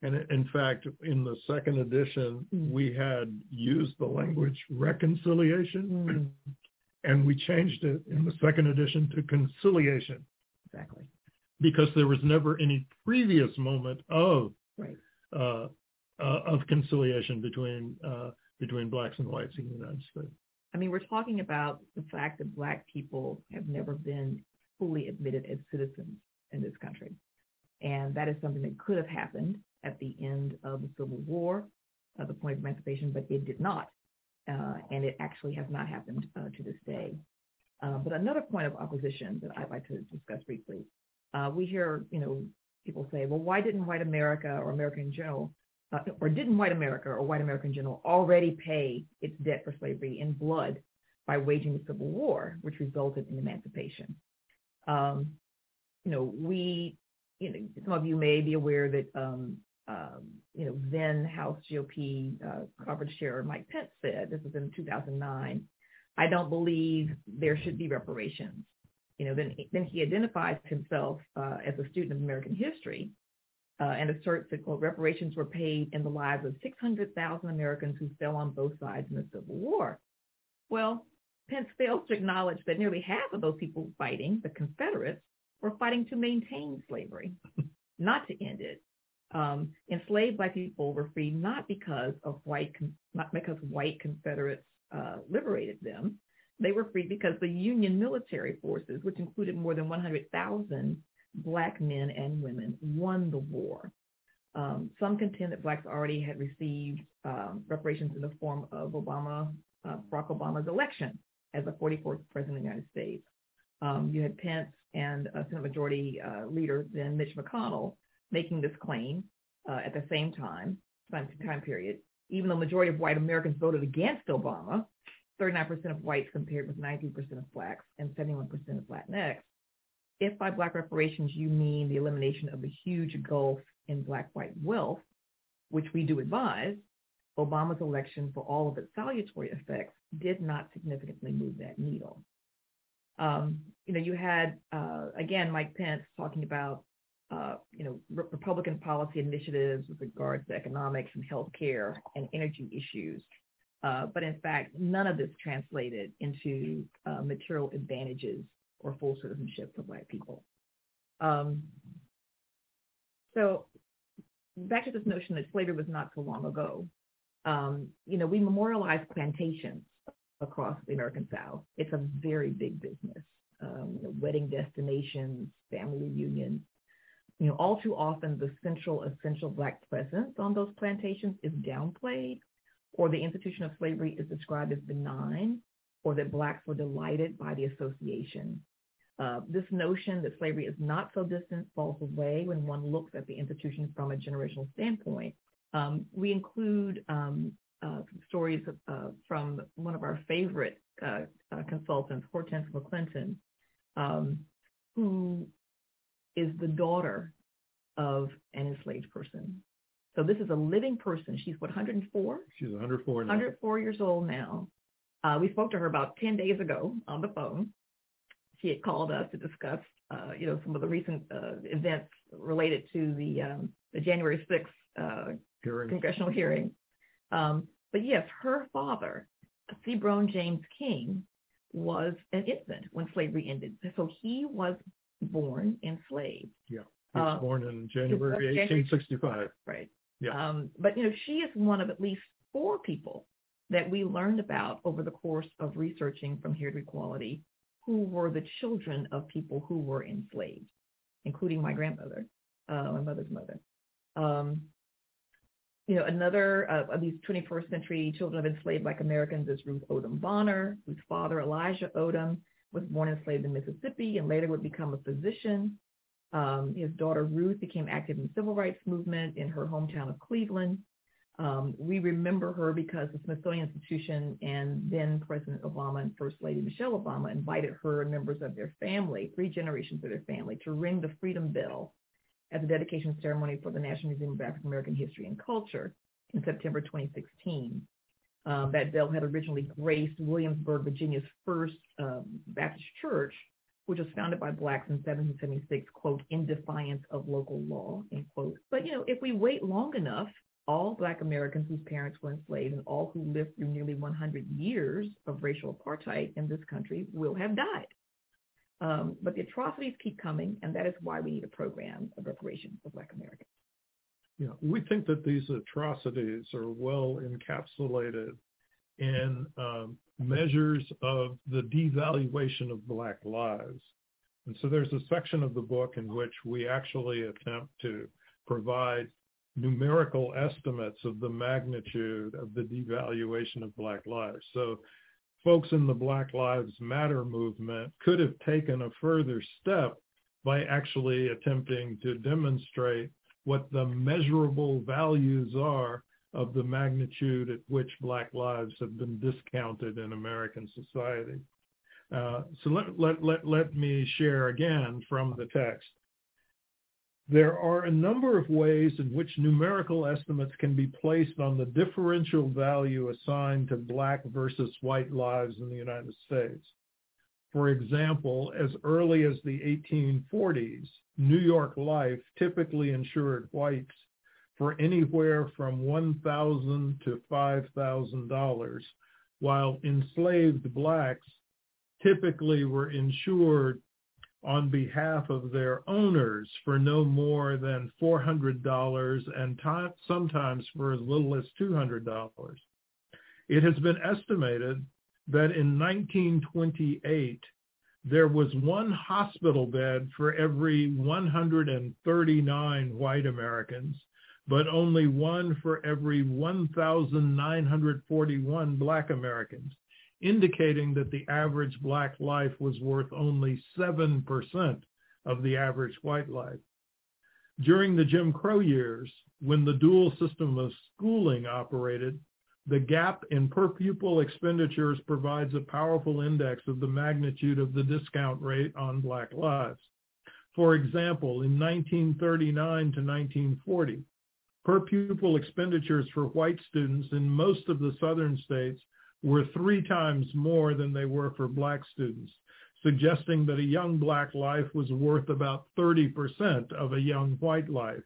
And in fact, in the second edition, mm-hmm. we had used the language reconciliation, mm-hmm. and we changed it in the second edition to conciliation. Exactly. Because there was never any previous moment of right. uh, uh, of conciliation between uh, between blacks and whites in the United States. I mean, we're talking about the fact that black people have never been fully admitted as citizens in this country. And that is something that could have happened at the end of the Civil War, at the point of emancipation, but it did not. Uh, and it actually has not happened uh, to this day. Uh, but another point of opposition that I'd like to discuss briefly, uh, we hear, you know, people say, well, why didn't white America or America in general, uh, or didn't white America or white America in general already pay its debt for slavery in blood by waging the Civil War, which resulted in emancipation? Um, you know, we you know, some of you may be aware that, um, um, you know, then House GOP uh, coverage chair Mike Pence said, this was in 2009, I don't believe there should be reparations. You know, then, then he identifies himself uh, as a student of American history uh, and asserts that, quote, reparations were paid in the lives of 600,000 Americans who fell on both sides in the Civil War. Well, Pence fails to acknowledge that nearly half of those people fighting, the Confederates, were fighting to maintain slavery, not to end it. Um, enslaved black people were freed not because of white, not because white Confederates uh, liberated them. They were freed because the Union military forces, which included more than 100,000 black men and women, won the war. Um, some contend that blacks already had received um, reparations in the form of Obama, uh, Barack Obama's election as the 44th president of the United States. Um, you had Pence and uh, Senate Majority uh, Leader then Mitch McConnell making this claim uh, at the same time, time, time period. Even though majority of white Americans voted against Obama, 39% of whites compared with 19% of blacks and 71% of Latinx. If by black reparations you mean the elimination of the huge gulf in black-white wealth, which we do advise, Obama's election, for all of its salutary effects, did not significantly move that needle. Um, you know, you had, uh, again, Mike Pence talking about, uh, you know, re- Republican policy initiatives with regards to economics and healthcare and energy issues. Uh, but in fact, none of this translated into uh, material advantages or full citizenship for Black people. Um, so back to this notion that slavery was not so long ago. Um, you know, we memorialize plantations across the American South. It's a very big business. Um, you know, wedding destinations, family reunions. You know, all too often the central essential black presence on those plantations is downplayed, or the institution of slavery is described as benign, or that blacks were delighted by the association. Uh, this notion that slavery is not so distant falls away when one looks at the institution from a generational standpoint. Um, we include um, uh, stories uh, from one of our favorite uh, uh, consultants, Hortense McClinton, um, who is the daughter of an enslaved person. So this is a living person. She's what, 104? She's 104 now. 104 years old now. Uh, we spoke to her about 10 days ago on the phone. She had called us to discuss, uh, you know, some of the recent uh, events related to the um, the January 6th uh, congressional hearing. Um, but yes, her father C. Brown James King was an infant when slavery ended. So he was born enslaved. Yeah. He was uh, born in January 1865. Right. Yeah. Um, but, you know, she is one of at least four people that we learned about over the course of researching from Here to Equality who were the children of people who were enslaved, including my grandmother, uh, my mother's mother. Um, you know, another uh, of these 21st century children of enslaved black Americans is Ruth Odom Bonner, whose father, Elijah Odom, was born enslaved in Mississippi and later would become a physician. Um, his daughter Ruth became active in the civil rights movement in her hometown of Cleveland. Um, we remember her because the Smithsonian Institution and then President Obama and First Lady Michelle Obama invited her and members of their family, three generations of their family, to ring the Freedom Bell at the dedication ceremony for the National Museum of African American History and Culture in September 2016. Um, that bell had originally graced Williamsburg, Virginia's first um, Baptist church, which was founded by blacks in 1776, quote, in defiance of local law, end quote. But, you know, if we wait long enough, all black Americans whose parents were enslaved and all who lived through nearly 100 years of racial apartheid in this country will have died. Um, but the atrocities keep coming, and that is why we need a program of reparations for Black Americans. Yeah, we think that these atrocities are well encapsulated in um, measures of the devaluation of Black lives. And so there's a section of the book in which we actually attempt to provide numerical estimates of the magnitude of the devaluation of Black lives. So folks in the Black Lives Matter movement could have taken a further step by actually attempting to demonstrate what the measurable values are of the magnitude at which Black lives have been discounted in American society. Uh, so let, let, let, let me share again from the text. There are a number of ways in which numerical estimates can be placed on the differential value assigned to black versus white lives in the United States. For example, as early as the 1840s, New York Life typically insured whites for anywhere from $1,000 to $5,000, while enslaved blacks typically were insured on behalf of their owners for no more than $400 and sometimes for as little as $200. It has been estimated that in 1928, there was one hospital bed for every 139 white Americans, but only one for every 1,941 black Americans indicating that the average black life was worth only 7% of the average white life. During the Jim Crow years, when the dual system of schooling operated, the gap in per pupil expenditures provides a powerful index of the magnitude of the discount rate on black lives. For example, in 1939 to 1940, per pupil expenditures for white students in most of the southern states were three times more than they were for black students, suggesting that a young black life was worth about 30% of a young white life.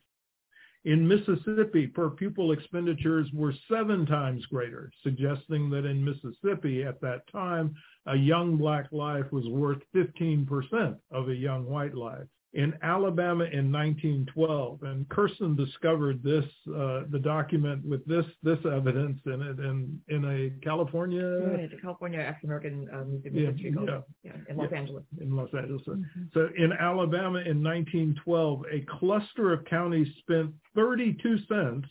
In Mississippi, per pupil expenditures were seven times greater, suggesting that in Mississippi at that time, a young black life was worth 15% of a young white life in Alabama in 1912, and Kirsten discovered this uh, the document with this this evidence in it in in a California right, California African American uh, Museum yeah, History yeah, yeah, in Los yeah, Angeles. In Los Angeles. Mm-hmm. So in Alabama in 1912, a cluster of counties spent 32 cents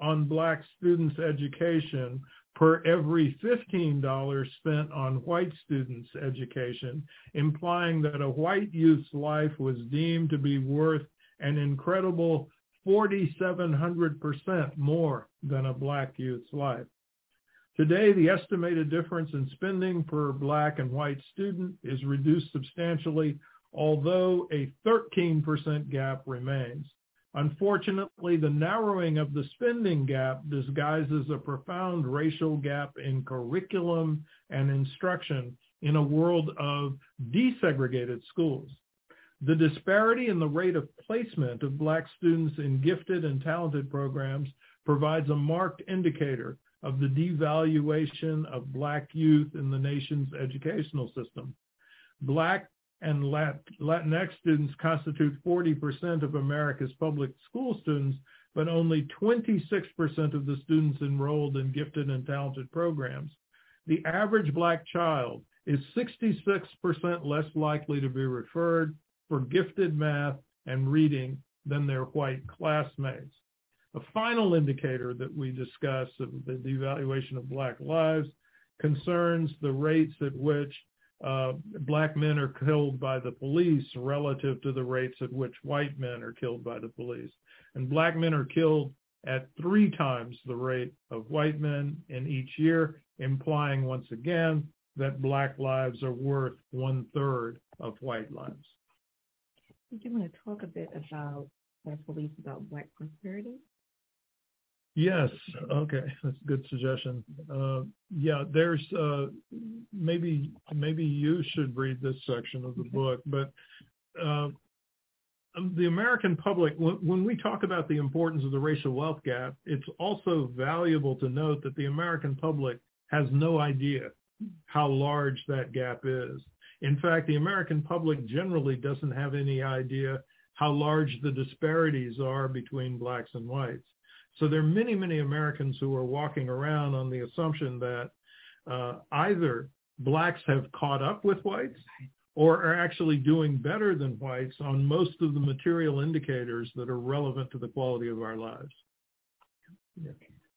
on black students' education per every $15 spent on white students' education, implying that a white youth's life was deemed to be worth an incredible 4,700% more than a black youth's life. Today, the estimated difference in spending per black and white student is reduced substantially, although a 13% gap remains. Unfortunately, the narrowing of the spending gap disguises a profound racial gap in curriculum and instruction in a world of desegregated schools. The disparity in the rate of placement of black students in gifted and talented programs provides a marked indicator of the devaluation of black youth in the nation's educational system. Black and Latinx students constitute 40% of America's public school students, but only 26% of the students enrolled in gifted and talented programs. The average black child is 66% less likely to be referred for gifted math and reading than their white classmates. A final indicator that we discuss of the devaluation of black lives concerns the rates at which uh, black men are killed by the police relative to the rates at which white men are killed by the police. And black men are killed at three times the rate of white men in each year, implying once again that black lives are worth one third of white lives. Do you want to talk a bit about our beliefs about black prosperity? Yes. Okay, that's a good suggestion. Uh, yeah, there's uh, maybe maybe you should read this section of the book, but uh, the American public, when we talk about the importance of the racial wealth gap, it's also valuable to note that the American public has no idea how large that gap is. In fact, the American public generally doesn't have any idea how large the disparities are between blacks and whites. So there are many, many Americans who are walking around on the assumption that uh, either blacks have caught up with whites or are actually doing better than whites on most of the material indicators that are relevant to the quality of our lives.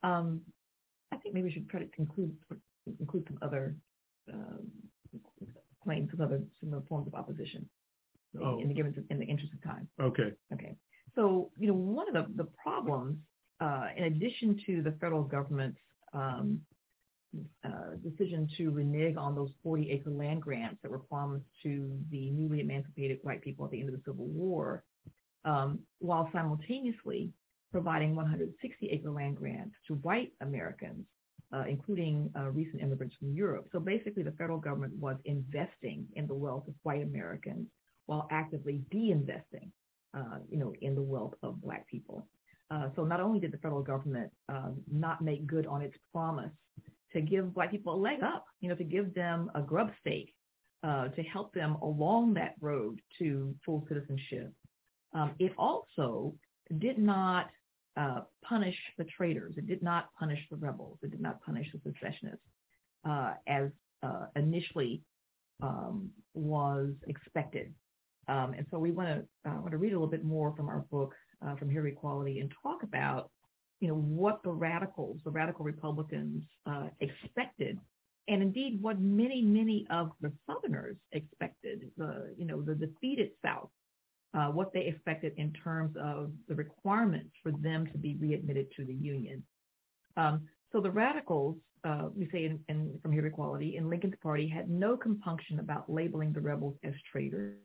Um, I think maybe we should try to conclude include some other um, claims, some other some other forms of opposition oh. in, the given in the interest of time. Okay. Okay. So you know one of the the problems uh, in addition to the federal government's um, uh, decision to renege on those 40 acre land grants that were promised to the newly emancipated white people at the end of the Civil War, um, while simultaneously providing 160 acre land grants to white Americans, uh, including uh, recent immigrants from Europe. So basically, the federal government was investing in the wealth of white Americans while actively de-investing, uh, you know, in the wealth of black people. Uh, so not only did the federal government uh, not make good on its promise to give black people a leg up, you know, to give them a grub stake, uh, to help them along that road to full citizenship, um, it also did not uh, punish the traitors. It did not punish the rebels. It did not punish the secessionists uh, as uh, initially um, was expected. Um, and so we want to want to read a little bit more from our book uh, from Here Equality and talk about, you know, what the radicals, the radical Republicans uh, expected, and indeed what many, many of the Southerners expected, the, you know, the defeated South, uh, what they expected in terms of the requirements for them to be readmitted to the Union. Um, so the radicals, uh, we say in, in, from Here Equality, in Lincoln's party had no compunction about labeling the rebels as traitors.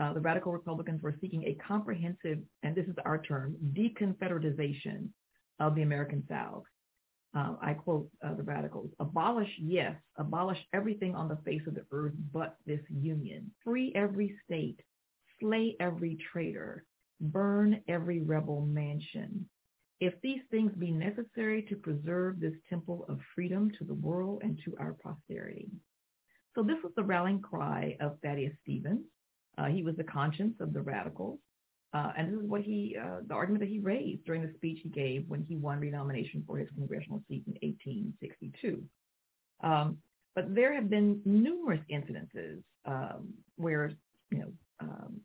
Uh, the radical Republicans were seeking a comprehensive, and this is our term, deconfederatization of the American South. Uh, I quote uh, the radicals, abolish, yes, abolish everything on the face of the earth but this union. Free every state, slay every traitor, burn every rebel mansion. If these things be necessary to preserve this temple of freedom to the world and to our posterity. So this was the rallying cry of Thaddeus Stevens, uh, he was the conscience of the radicals. Uh, and this is what he, uh, the argument that he raised during the speech he gave when he won renomination for his congressional seat in 1862. Um, but there have been numerous incidences um, where, you know, um,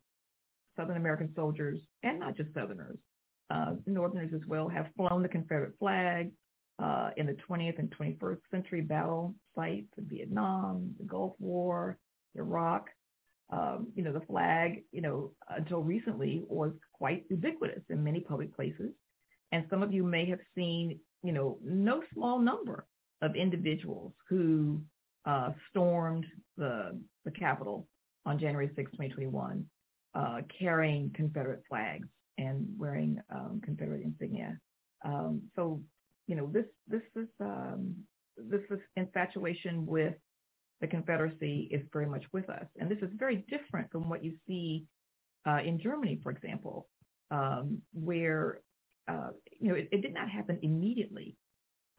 Southern American soldiers, and not just Southerners, uh, Northerners as well, have flown the Confederate flag uh, in the 20th and 21st century battle sites of Vietnam, the Gulf War, Iraq, um, you know, the flag, you know, until recently was quite ubiquitous in many public places. And some of you may have seen, you know, no small number of individuals who uh, stormed the, the Capitol on January 6, 2021, uh, carrying Confederate flags and wearing um, Confederate insignia. Um, so, you know, this this is um, this is infatuation with the Confederacy is very much with us. And this is very different from what you see uh, in Germany, for example, um, where uh, you know it, it, did not happen immediately.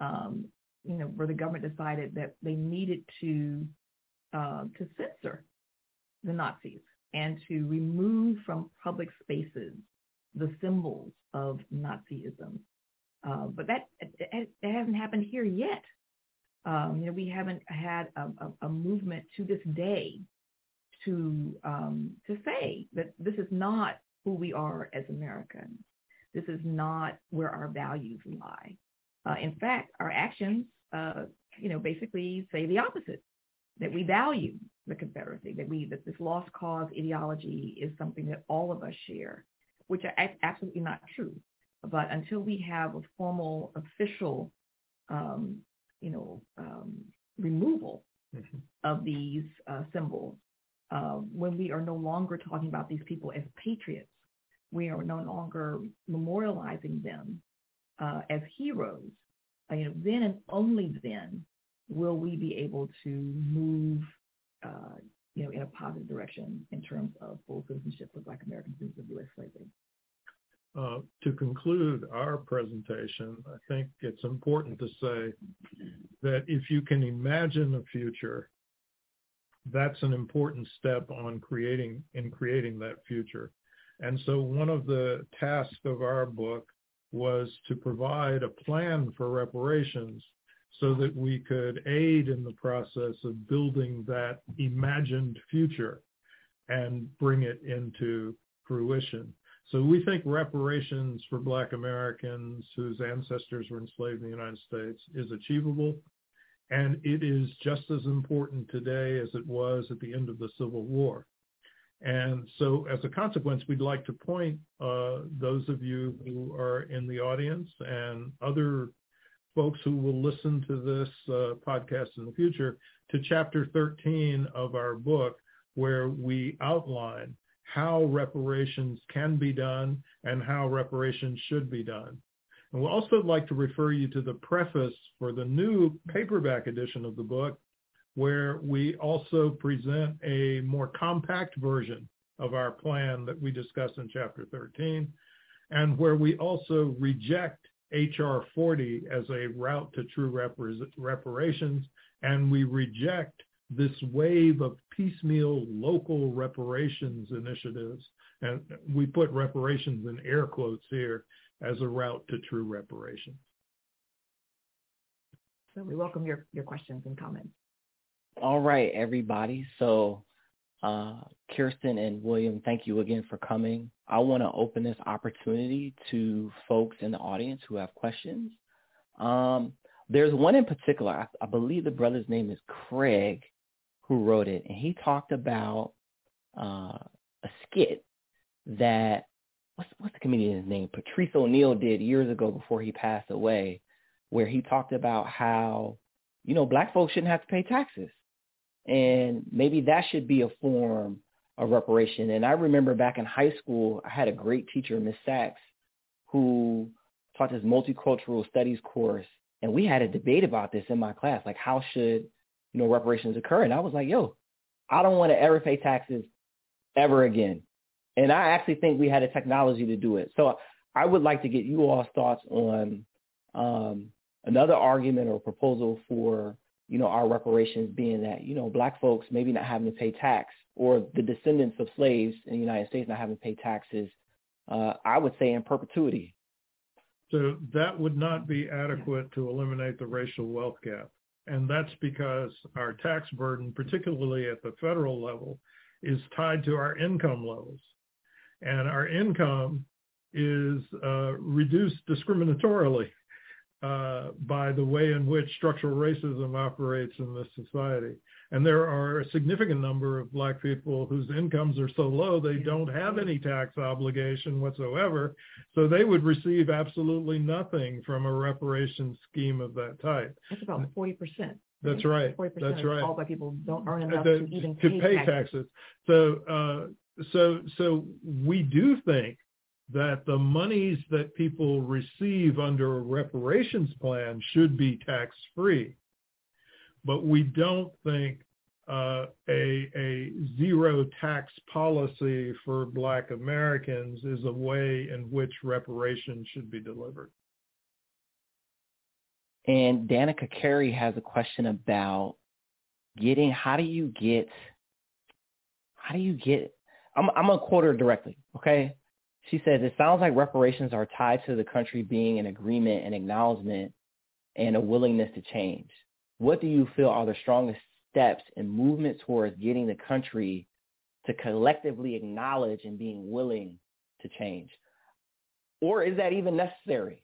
Um, you know, where the government decided that they needed to uh, to censor the Nazis and to remove from public spaces the symbols of Nazism. Uh, but that it, it, hasn't happened here yet. Um, you know, we haven't had a, a, a, movement to this day to um, to say that this is not who we are as Americans. This is not where our values lie. Uh, in fact, our actions, uh, you know, basically say the opposite that we value the Confederacy, that we that this lost cause ideology is something that all of us share, which are absolutely not true. But until we have a formal, official, um, you know, um, removal mm-hmm. of these uh, symbols, uh, when we are no longer talking about these people as patriots, we are no longer memorializing them uh, as heroes. Uh, you know, then and only then will we be able to move, uh, you know, in a positive direction in terms of full citizenship for Black Americans of U.S. slavery. Uh, to conclude our presentation, I think it's important to say that if you can imagine a future, that's an important step on creating in creating that future. And so one of the tasks of our book was to provide a plan for reparations so that we could aid in the process of building that imagined future and bring it into fruition. So we think reparations for Black Americans whose ancestors were enslaved in the United States is achievable. And it is just as important today as it was at the end of the Civil War. And so as a consequence, we'd like to point uh, those of you who are in the audience and other folks who will listen to this uh, podcast in the future to chapter 13 of our book, where we outline how reparations can be done and how reparations should be done. And we'll also like to refer you to the preface for the new paperback edition of the book, where we also present a more compact version of our plan that we discuss in chapter 13, and where we also reject HR 40 as a route to true reparations, and we reject this wave of piecemeal local reparations initiatives, and we put reparations in air quotes here, as a route to true reparations. So we welcome your, your questions and comments. All right, everybody. So uh, Kirsten and William, thank you again for coming. I want to open this opportunity to folks in the audience who have questions. Um, there's one in particular, I, I, believe the brother's name is Craig, who wrote it, and he talked about uh, a skit that what's what's the comedian's name? Patrice O'Neal did years ago before he passed away, where he talked about how you know black folks shouldn't have to pay taxes. And maybe that should be a form of reparation. And I remember back in high school, I had a great teacher, Miss Sachs, who taught this multicultural studies course. And we had a debate about this in my class, like how should, you know, reparations occur? And I was like, yo, I don't want to ever pay taxes ever again. And I actually think we had a technology to do it. So I would like to get you all's thoughts on um, another argument or proposal for you know, our reparations being that, you know, black folks maybe not having to pay tax or the descendants of slaves in the United States not having to pay taxes, uh, I would say in perpetuity. So that would not be adequate to eliminate the racial wealth gap. And that's because our tax burden, particularly at the federal level, is tied to our income levels. And our income is uh, reduced discriminatorily uh, by the way in which structural racism operates in this society. And there are a significant number of black people whose incomes are so low they don't have any tax obligation whatsoever. So they would receive absolutely nothing from a reparation scheme of that type. That's about 40%. That's right. 40% That's right. All black people don't earn enough the, to even pay, pay taxes. taxes. So, uh, so, so we do think that the monies that people receive under a reparations plan should be tax-free. But we don't think uh, a, a zero tax policy for Black Americans is a way in which reparations should be delivered. And Danica Carey has a question about getting, how do you get, how do you get, I'm, I'm going to quote her directly, okay? She says, it sounds like reparations are tied to the country being an agreement and acknowledgement and a willingness to change. What do you feel are the strongest steps and movements towards getting the country to collectively acknowledge and being willing to change? Or is that even necessary?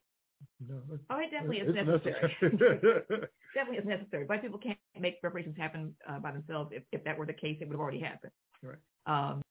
No, oh, it definitely is necessary. definitely is necessary. Black people can't make reparations happen uh, by themselves. If, if that were the case, it would have already happened. Right. Um,